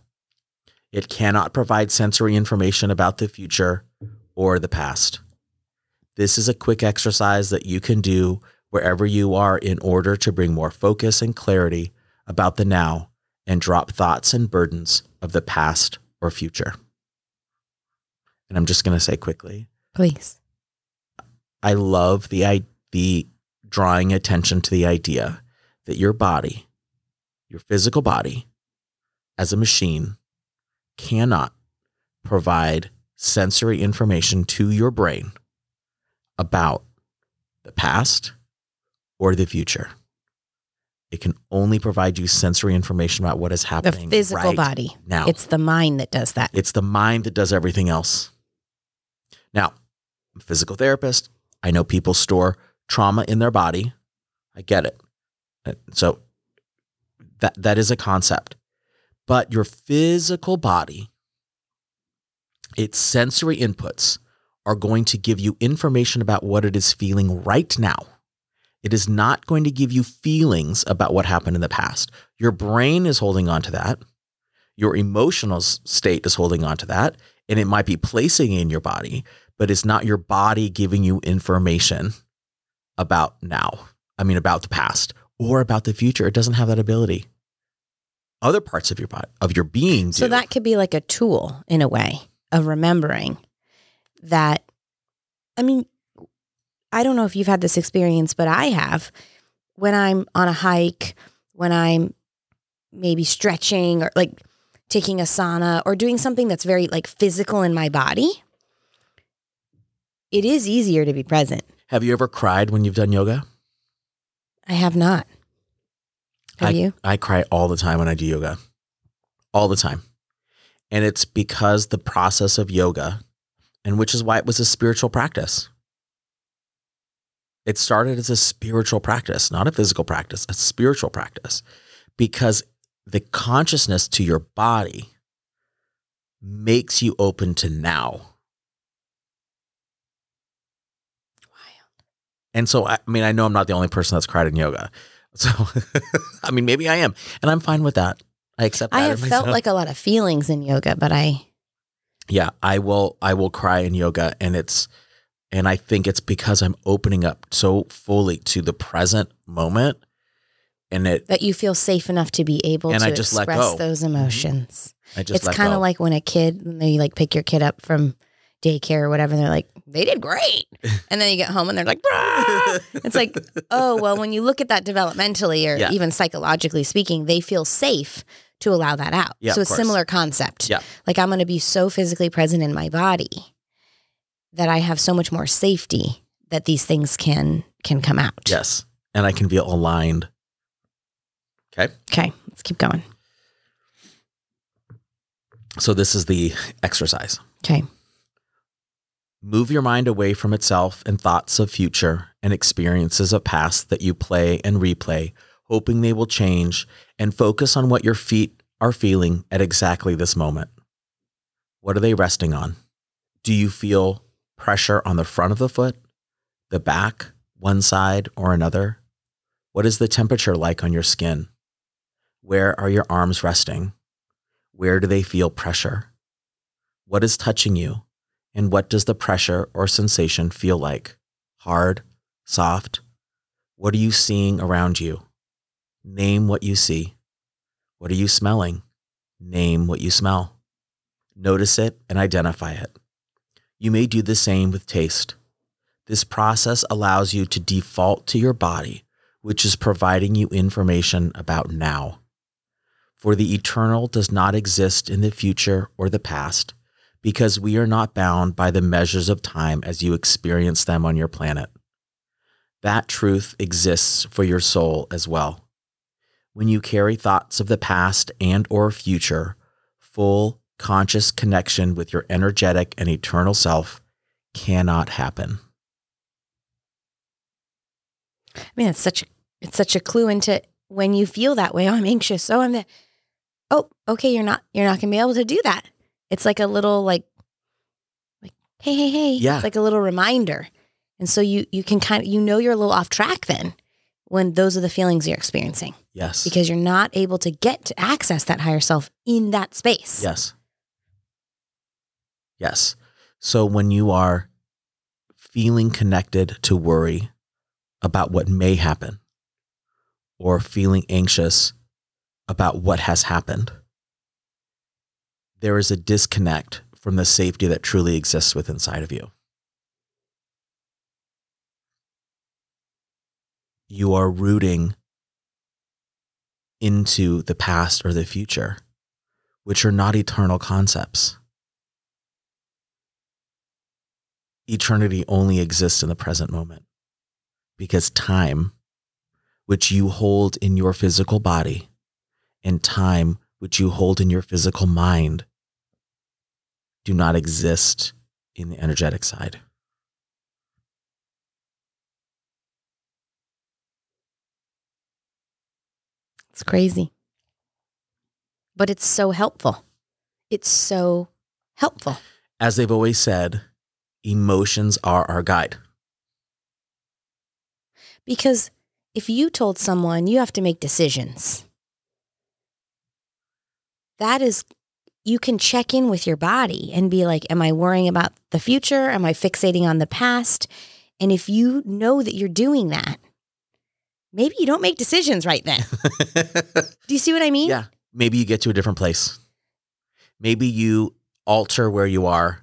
It cannot provide sensory information about the future or the past. This is a quick exercise that you can do wherever you are in order to bring more focus and clarity about the now and drop thoughts and burdens of the past or future. And I'm just going to say quickly, please. I love the the drawing attention to the idea that your body, your physical body as a machine cannot provide sensory information to your brain about the past or the future. It can only provide you sensory information about what is happening. The physical right body. now. It's the mind that does that. It's the mind that does everything else. Now, I'm a physical therapist. I know people store trauma in their body. I get it. Uh, so that that is a concept. But your physical body, its sensory inputs are going to give you information about what it is feeling right now. It is not going to give you feelings about what happened in the past. Your brain is holding on to that. Your emotional state is holding on to that. And it might be placing in your body, but it's not your body giving you information about now. I mean, about the past or about the future. It doesn't have that ability. Other parts of your body, of your being. Do. So that could be like a tool in a way of remembering that. I mean, I don't know if you've had this experience, but I have. When I'm on a hike, when I'm maybe stretching or like taking a sauna or doing something that's very like physical in my body, it is easier to be present. Have you ever cried when you've done yoga? I have not. Have I, you? I cry all the time when I do yoga. All the time. And it's because the process of yoga, and which is why it was a spiritual practice. It started as a spiritual practice, not a physical practice, a spiritual practice, because the consciousness to your body makes you open to now. Wild. And so, I mean, I know I'm not the only person that's cried in yoga. So, I mean, maybe I am, and I'm fine with that. I accept. That I have felt like a lot of feelings in yoga, but I. Yeah, I will. I will cry in yoga, and it's and I think it's because I'm opening up so fully to the present moment and it that you feel safe enough to be able And to I just express those mm-hmm. emotions. I just It's kind of like when a kid, when they like pick your kid up from daycare or whatever, and they're like, they did great. And then you get home and they're like, "Brah." it's like, oh, well, when you look at that developmentally or Yeah. even psychologically speaking, they feel safe to allow that out. Yeah, so a similar concept. Yeah. Like I'm going to be so physically present in my body that I have so much more safety that these things can can come out. yes, and I can feel aligned. Okay, Okay, let's keep going. so this is the exercise. Okay. Move your mind away from itself and thoughts of future and experiences of past that you play and replay, hoping they will change, and focus on what your feet are feeling at exactly this moment. What are they resting on? Do you feel pressure on the front of the foot, the back, one side or another? What is the temperature like on your skin? Where are your arms resting? Where do they feel pressure? What is touching you? And what does the pressure or sensation feel like? Hard? Soft? What are you seeing around you? Name what you see. What are you smelling? Name what you smell. Notice it and identify it. You may do the same with taste. This process allows you to default to your body, which is providing you information about now. For the eternal does not exist in the future or the past, because we are not bound by the measures of time as you experience them on your planet. That truth exists for your soul as well. When you carry thoughts of the past and or future, full conscious connection with your energetic and eternal self cannot happen. I mean, it's such a, it's such a clue into when you feel that way. Oh, I'm anxious. Oh, I'm the. Oh, okay. You're not. You're not gonna be able to do that. It's like a little like, like hey, hey, hey. Yeah. It's like a little reminder, and so you you can kind of you know you're a little off track then when those are the feelings you're experiencing Yes. because you're not able to get to access that higher self in that space. Yes. Yes. So when you are feeling connected to worry about what may happen or feeling anxious about what has happened, there is a disconnect from the safety that truly exists within inside of you. You are rooting into the past or the future, which are not eternal concepts. Eternity only exists in the present moment because time, which you hold in your physical body, and time, which you hold in your physical mind, do not exist in the energetic side. It's crazy. But it's so helpful. It's so helpful. As they've always said, emotions are our guide. Because if you told someone you have to make decisions, that is, you can check in with your body and be like, Am I worrying about the future? Am I fixating on the past? And if you know that you're doing that, maybe you don't make decisions right then. Do you see what I mean? Yeah. Maybe you get to a different place. Maybe you alter where you are.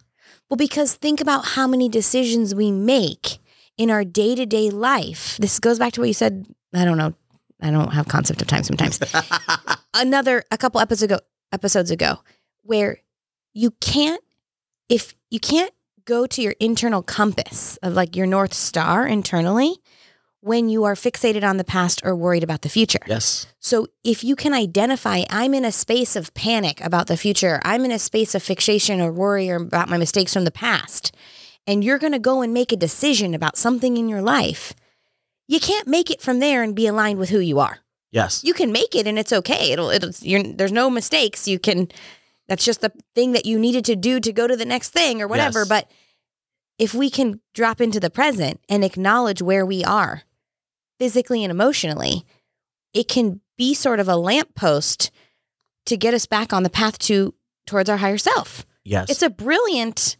Well, because think about how many decisions we make in our day to day life. This goes back to what you said. I don't know. I don't have concept of time sometimes. Another, a couple episodes ago, episodes ago, where you can't, if you can't go to your internal compass of like your North Star internally when you are fixated on the past or worried about the future. yes. So if you can identify, I'm in a space of panic about the future, I'm in a space of fixation or worry or about my mistakes from the past, and you're going to go and make a decision about something in your life, you can't make it from there and be aligned with who you are. Yes. You can make it and it's okay. It'll, it'll, you're, there's no mistakes. You can, that's just the thing that you needed to do to go to the next thing or whatever. Yes. But if we can drop into the present and acknowledge where we are physically and emotionally, it can be sort of a lamppost to get us back on the path to towards our higher self. yes. It's a brilliant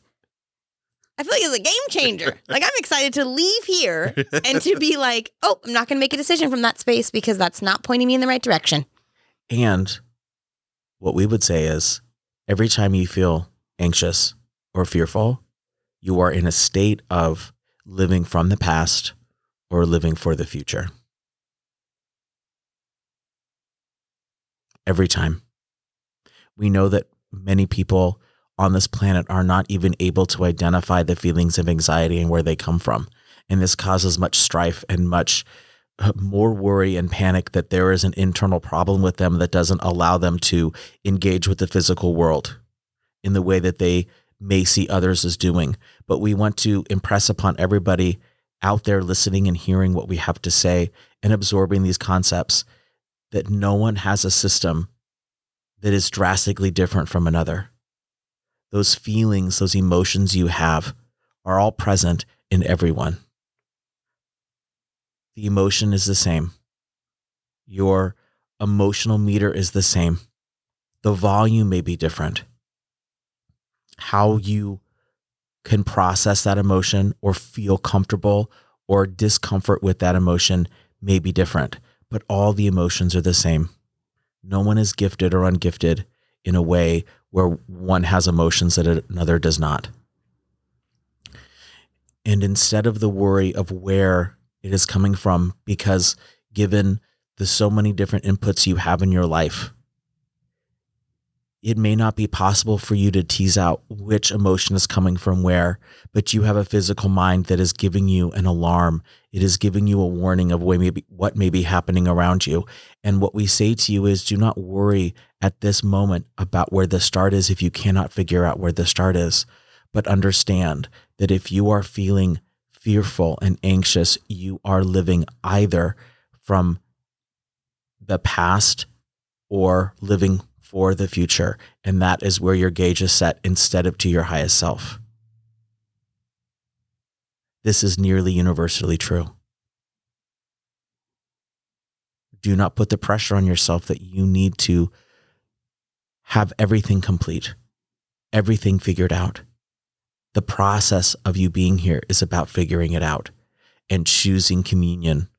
I feel like it's a game changer. like I'm excited to leave here and to be like, "Oh, I'm not going to make a decision from that space because that's not pointing me in the right direction." and what we would say is every time you feel anxious or fearful, you are in a state of living from the past or living for the future. Every time. We know that many people on this planet are not even able to identify the feelings of anxiety and where they come from. And this causes much strife and much more worry and panic that there is an internal problem with them that doesn't allow them to engage with the physical world in the way that they may see others as doing. But we want to impress upon everybody out there listening and hearing what we have to say and absorbing these concepts that no one has a system that is drastically different from another. those feelings, those emotions you have are all present in everyone. The emotion is the same. Your emotional meter is the same. The volume may be different. How you can process that emotion or feel comfortable or discomfort with that emotion may be different, but all the emotions are the same. No one is gifted or ungifted in a way where one has emotions that another does not. And instead of the worry of where it is coming from, because given the so many different inputs you have in your life, it may not be possible for you to tease out which emotion is coming from where, but you have a physical mind that is giving you an alarm. It is giving you a warning of what may be happening around you. And what we say to you is do not worry at this moment about where the start is if you cannot figure out where the start is. But understand that if you are feeling fearful and anxious, you are living either from the past or living for the future. And that is where your gauge is set instead of to your highest self. This is nearly universally true. Do not put the pressure on yourself that you need to have everything complete, everything figured out. The process of you being here is about figuring it out and choosing communion,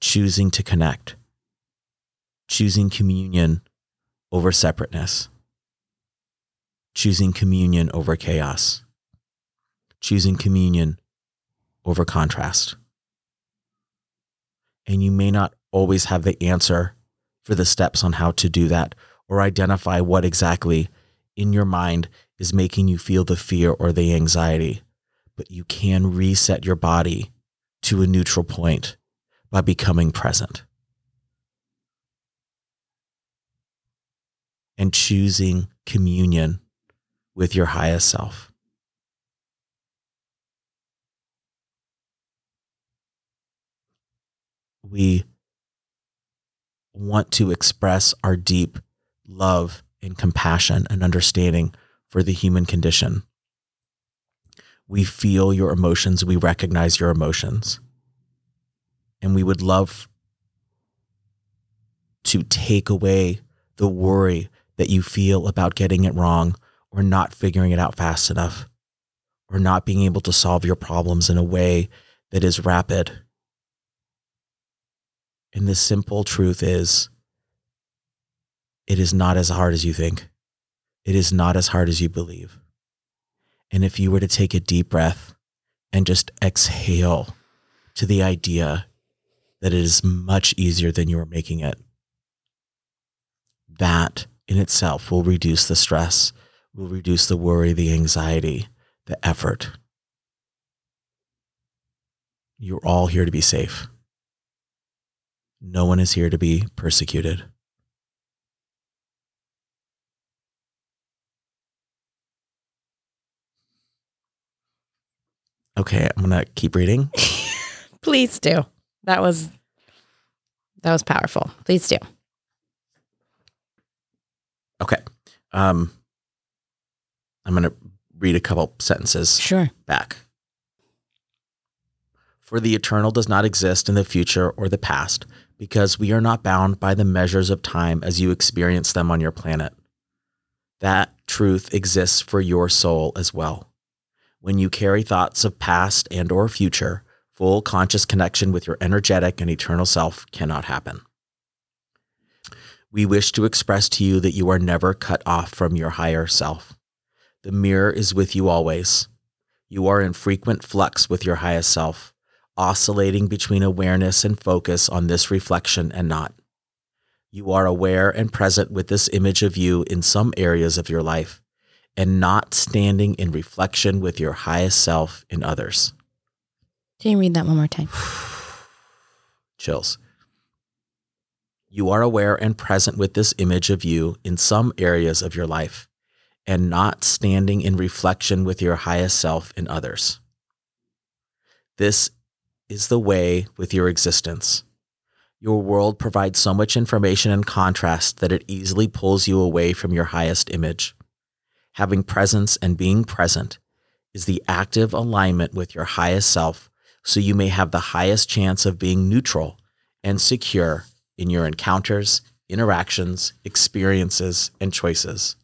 choosing to connect choosing communion over separateness, choosing communion over chaos, choosing communion over contrast. And you may not always have the answer for the steps on how to do that or identify what exactly in your mind is making you feel the fear or the anxiety. But you can reset your body to a neutral point by becoming present. and choosing communion with your highest self. We want to express our deep love and compassion and understanding for the human condition. We feel your emotions, we recognize your emotions. And we would love to take away the worry that you feel about getting it wrong or not figuring it out fast enough or not being able to solve your problems in a way that is rapid. And the simple truth is, it is not as hard as you think. It is not as hard as you believe. And if you were to take a deep breath and just exhale to the idea that it is much easier than you are making it, that in itself will reduce the stress, will reduce the worry, the anxiety, the effort. You're all here to be safe. No one is here to be persecuted. Okay, I'm to keep reading. Please do. That was that was powerful. Please do. Okay. Um, I'm to read a couple sentences sure. back. For the eternal does not exist in the future or the past, because we are not bound by the measures of time as you experience them on your planet. That truth exists for your soul as well. When you carry thoughts of past and or future, full conscious connection with your energetic and eternal self cannot happen we wish to express to you that you are never cut off from your higher self. The mirror is with you always. You are in frequent flux with your highest self, oscillating between awareness and focus on this reflection and not. You are aware and present with this image of you in some areas of your life, and not standing in reflection with your highest self in others. Can you read that one more time? Chills. You are aware and present with this image of you in some areas of your life and not standing in reflection with your highest self in others. This is the way with your existence. Your world provides so much information and contrast that it easily pulls you away from your highest image. Having presence and being present is the active alignment with your highest self so you may have the highest chance of being neutral and secure in your encounters, interactions, experiences, and choices.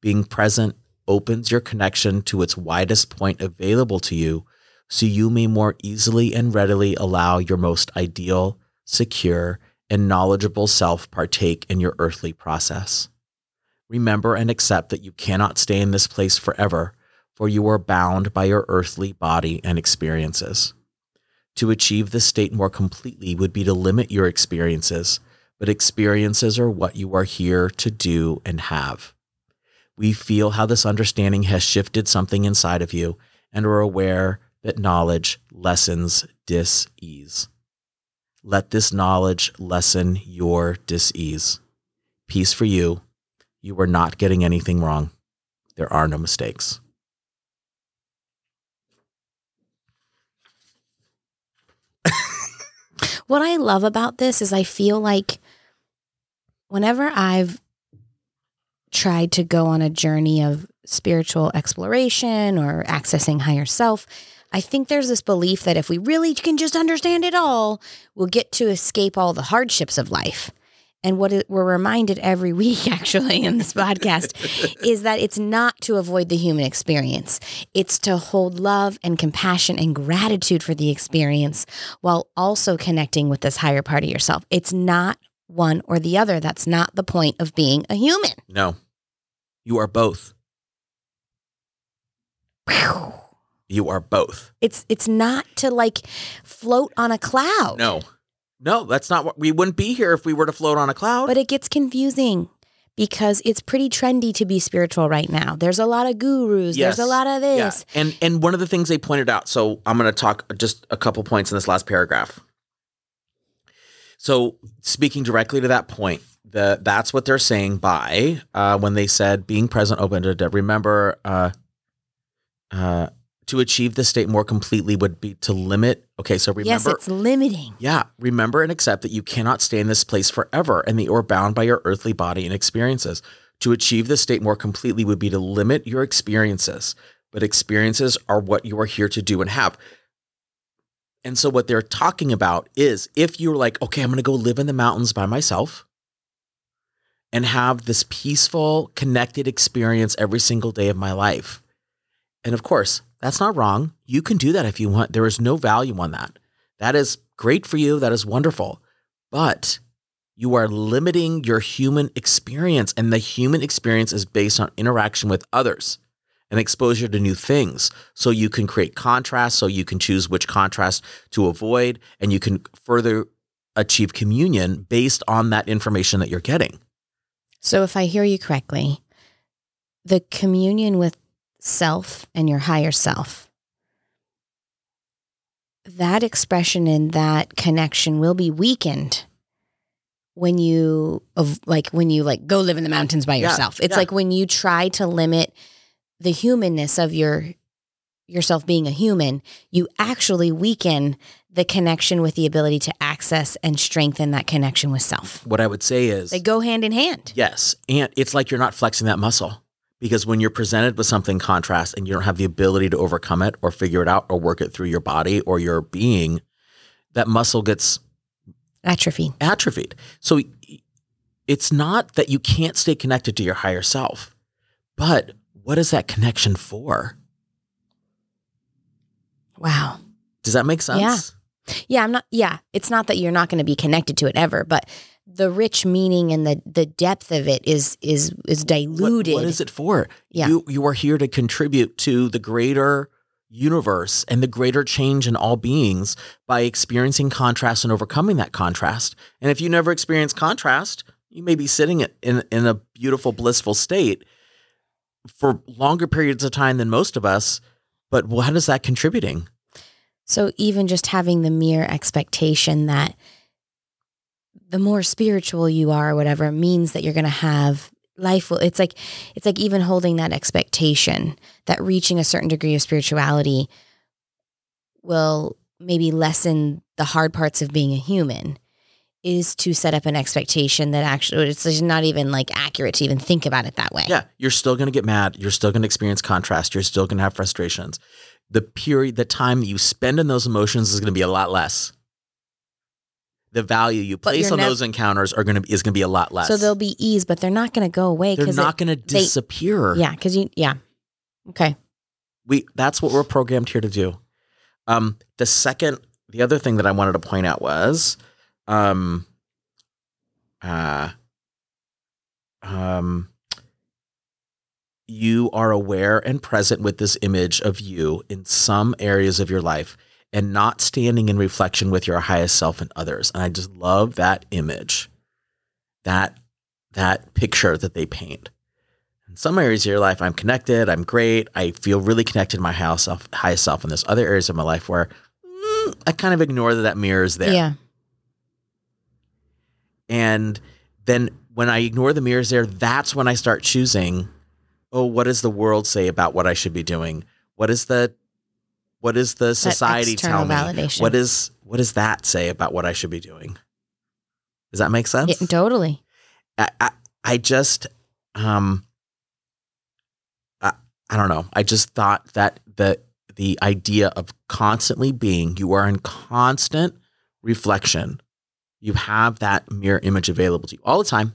Being present opens your connection to its widest point available to you so you may more easily and readily allow your most ideal, secure, and knowledgeable self partake in your earthly process. Remember and accept that you cannot stay in this place forever, for you are bound by your earthly body and experiences. To achieve this state more completely would be to limit your experiences, but experiences are what you are here to do and have. We feel how this understanding has shifted something inside of you and are aware that knowledge lessens dis ease. Let this knowledge lessen your dis ease. Peace for you you are not getting anything wrong. There are no mistakes. what I love about this is I feel like whenever I've tried to go on a journey of spiritual exploration or accessing higher self, I think there's this belief that if we really can just understand it all, we'll get to escape all the hardships of life. And what we're reminded every week, actually, in this podcast, is that it's not to avoid the human experience. It's to hold love and compassion and gratitude for the experience while also connecting with this higher part of yourself. It's not one or the other. That's not the point of being a human. No, you are both. You are both. It's it's not to like float on a cloud. No. No, that's not what we wouldn't be here if we were to float on a cloud. But it gets confusing because it's pretty trendy to be spiritual right now. There's a lot of gurus, yes. there's a lot of this. Yeah. And and one of the things they pointed out, so I'm going to talk just a couple points in this last paragraph. So, speaking directly to that point, the that's what they're saying by uh, when they said being present open to remember uh, uh, to achieve the state more completely would be to limit. Okay, so remember. Yes, it's limiting. Yeah, remember and accept that you cannot stay in this place forever and that you are bound by your earthly body and experiences. To achieve the state more completely would be to limit your experiences, but experiences are what you are here to do and have. And so, what they're talking about is if you're like, okay, I'm going to go live in the mountains by myself and have this peaceful, connected experience every single day of my life. And of course, that's not wrong. You can do that if you want. There is no value on that. That is great for you. That is wonderful. But you are limiting your human experience. And the human experience is based on interaction with others and exposure to new things. So you can create contrast, so you can choose which contrast to avoid, and you can further achieve communion based on that information that you're getting. So if I hear you correctly, the communion with self and your higher self. That expression and that connection will be weakened when you of like when you like go live in the mountains by yourself. Yeah, it's yeah. like when you try to limit the humanness of your yourself being a human, you actually weaken the connection with the ability to access and strengthen that connection with self. What I would say is they go hand in hand. Yes. And it's like you're not flexing that muscle because when you're presented with something contrast and you don't have the ability to overcome it or figure it out or work it through your body or your being that muscle gets atrophied. atrophied. So it's not that you can't stay connected to your higher self but what is that connection for? Wow. Does that make sense? Yeah yeah i'm not yeah it's not that you're not going to be connected to it ever but the rich meaning and the the depth of it is is is diluted. what, what is it for? Yeah. You you are here to contribute to the greater universe and the greater change in all beings by experiencing contrast and overcoming that contrast. And if you never experience contrast, you may be sitting in in a beautiful blissful state for longer periods of time than most of us, but what is that contributing? So even just having the mere expectation that the more spiritual you are or whatever means that you're going to have life will it's like it's like even holding that expectation that reaching a certain degree of spirituality will maybe lessen the hard parts of being a human is to set up an expectation that actually it's not even like accurate to even think about it that way. Yeah, you're still going to get mad. You're still going to experience contrast. You're still going to have frustrations. The period, the time that you spend in those emotions is going to be a lot less. The value you place on nev- those encounters are going to is to be a lot less. So they'll be ease, but they're not going to go away they're not going to they- disappear. yeah, because you yeah. Okay. we that's what we're programmed here to do. Um, the second, the other thing that I wanted to point out was, um, uh, um, you are aware and present with this image of you in some areas of your life and not standing in reflection with your highest self and others. And I just love that image, that that picture that they paint. In some areas of your life, I'm connected, I'm great, I feel really connected to my highest self, highest self. And there's other areas of my life where mm, I kind of ignore that that mirror is there. Yeah. And then when I ignore the mirrors there, that's when I start choosing, oh, what does the world say about what I should be doing? What is the what does the society tell me? validation. What is what does that say about what I should be doing? Does that make sense? Yeah, totally. I, I I just um I, I don't know. I just thought that the the idea of constantly being you are in constant reflection. You have that mirror image available to you all the time.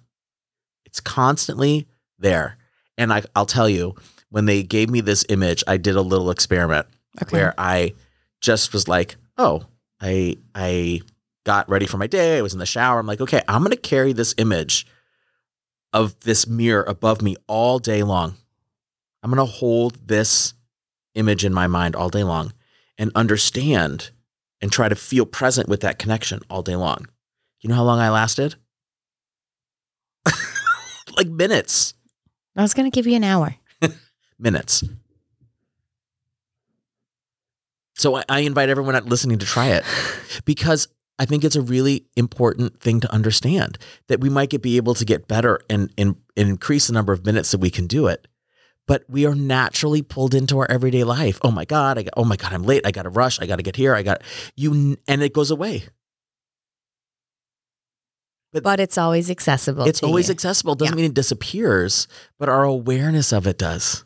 It's constantly there. And I, I'll tell you, when they gave me this image, I did a little experiment Okay. where I just was like, oh, I I got ready for my day. I was in the shower. I'm like, okay, I'm gonna carry this image of this mirror above me all day long. I'm gonna hold this image in my mind all day long and understand and try to feel present with that connection all day long. You know how long I lasted? like minutes. I was going to give you an hour. minutes. So I, I invite everyone listening to try it because I think it's a really important thing to understand that we might get, be able to get better and, and, and increase the number of minutes that we can do it. But we are naturally pulled into our everyday life. Oh my God, I got, oh my God, I'm late. I got to rush. I got to get here. I got you, and it goes away. But it's always accessible. It's always you. accessible. Doesn't Yeah. mean it disappears, but our awareness of it does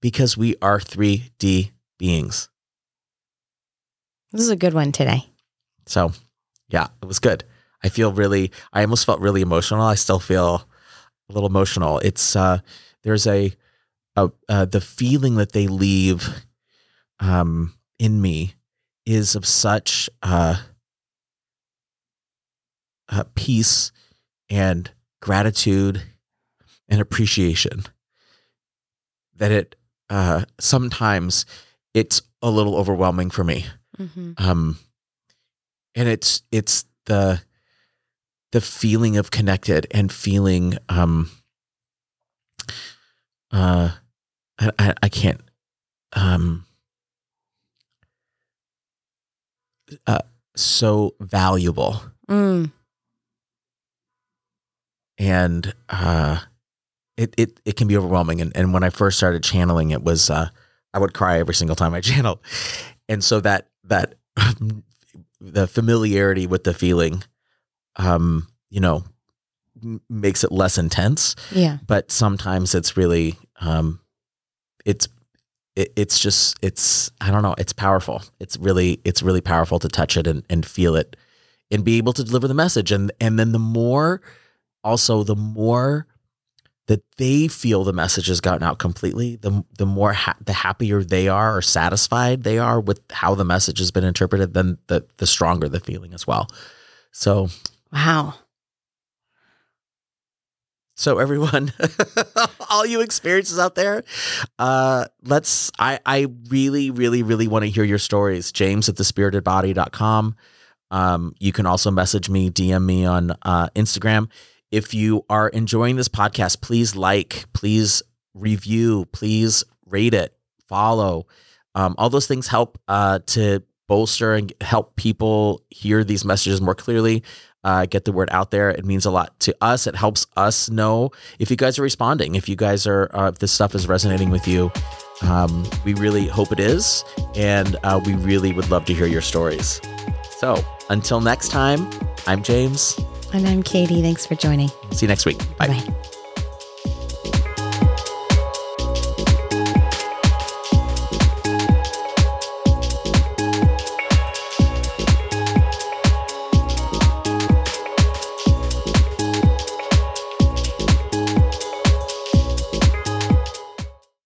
because we are 3D beings. This is a good one today. So, yeah, it was good. I feel really, I almost felt really emotional. I still feel a little emotional. It's, uh, there's a, a uh, the feeling that they leave um, in me is of such uh, uh, peace and gratitude and appreciation that it uh, sometimes it's a little overwhelming for me Mm-hmm. um and it's it's the the feeling of connected and feeling um uh I, I, I can't um uh so valuable Mm. and uh it it it can be overwhelming and and when I first started channeling it was uh I would cry every single time I channeled and so that that the familiarity with the feeling um you know m- makes it less intense. Yeah. but sometimes it's really um it's it, it's just it's i don't know it's powerful. It's really it's really powerful to touch it and, and feel it and be able to deliver the message. And and then the more also the more that they feel the message has gotten out completely the the more ha- the happier they are or satisfied they are with how the message has been interpreted then the the stronger the feeling as well so Wow. So everyone, all you experiences out there, uh, let's I I really, really, really want to hear your stories. James at thespiritedbody.com. Um, you can also message me, DM me on uh, Instagram. If you are enjoying this podcast, please like, please review, please rate it, follow. Um, all those things help uh, to bolster and help people hear these messages more clearly uh, get the word out there. It means a lot to us. It helps us know if you guys are responding, if you guys are, uh, if this stuff is resonating with you. Um, we really hope it is. And uh, we really would love to hear your stories. So until next time, I'm James. And I'm Katie. Thanks for joining. See you next week. Bye. Bye.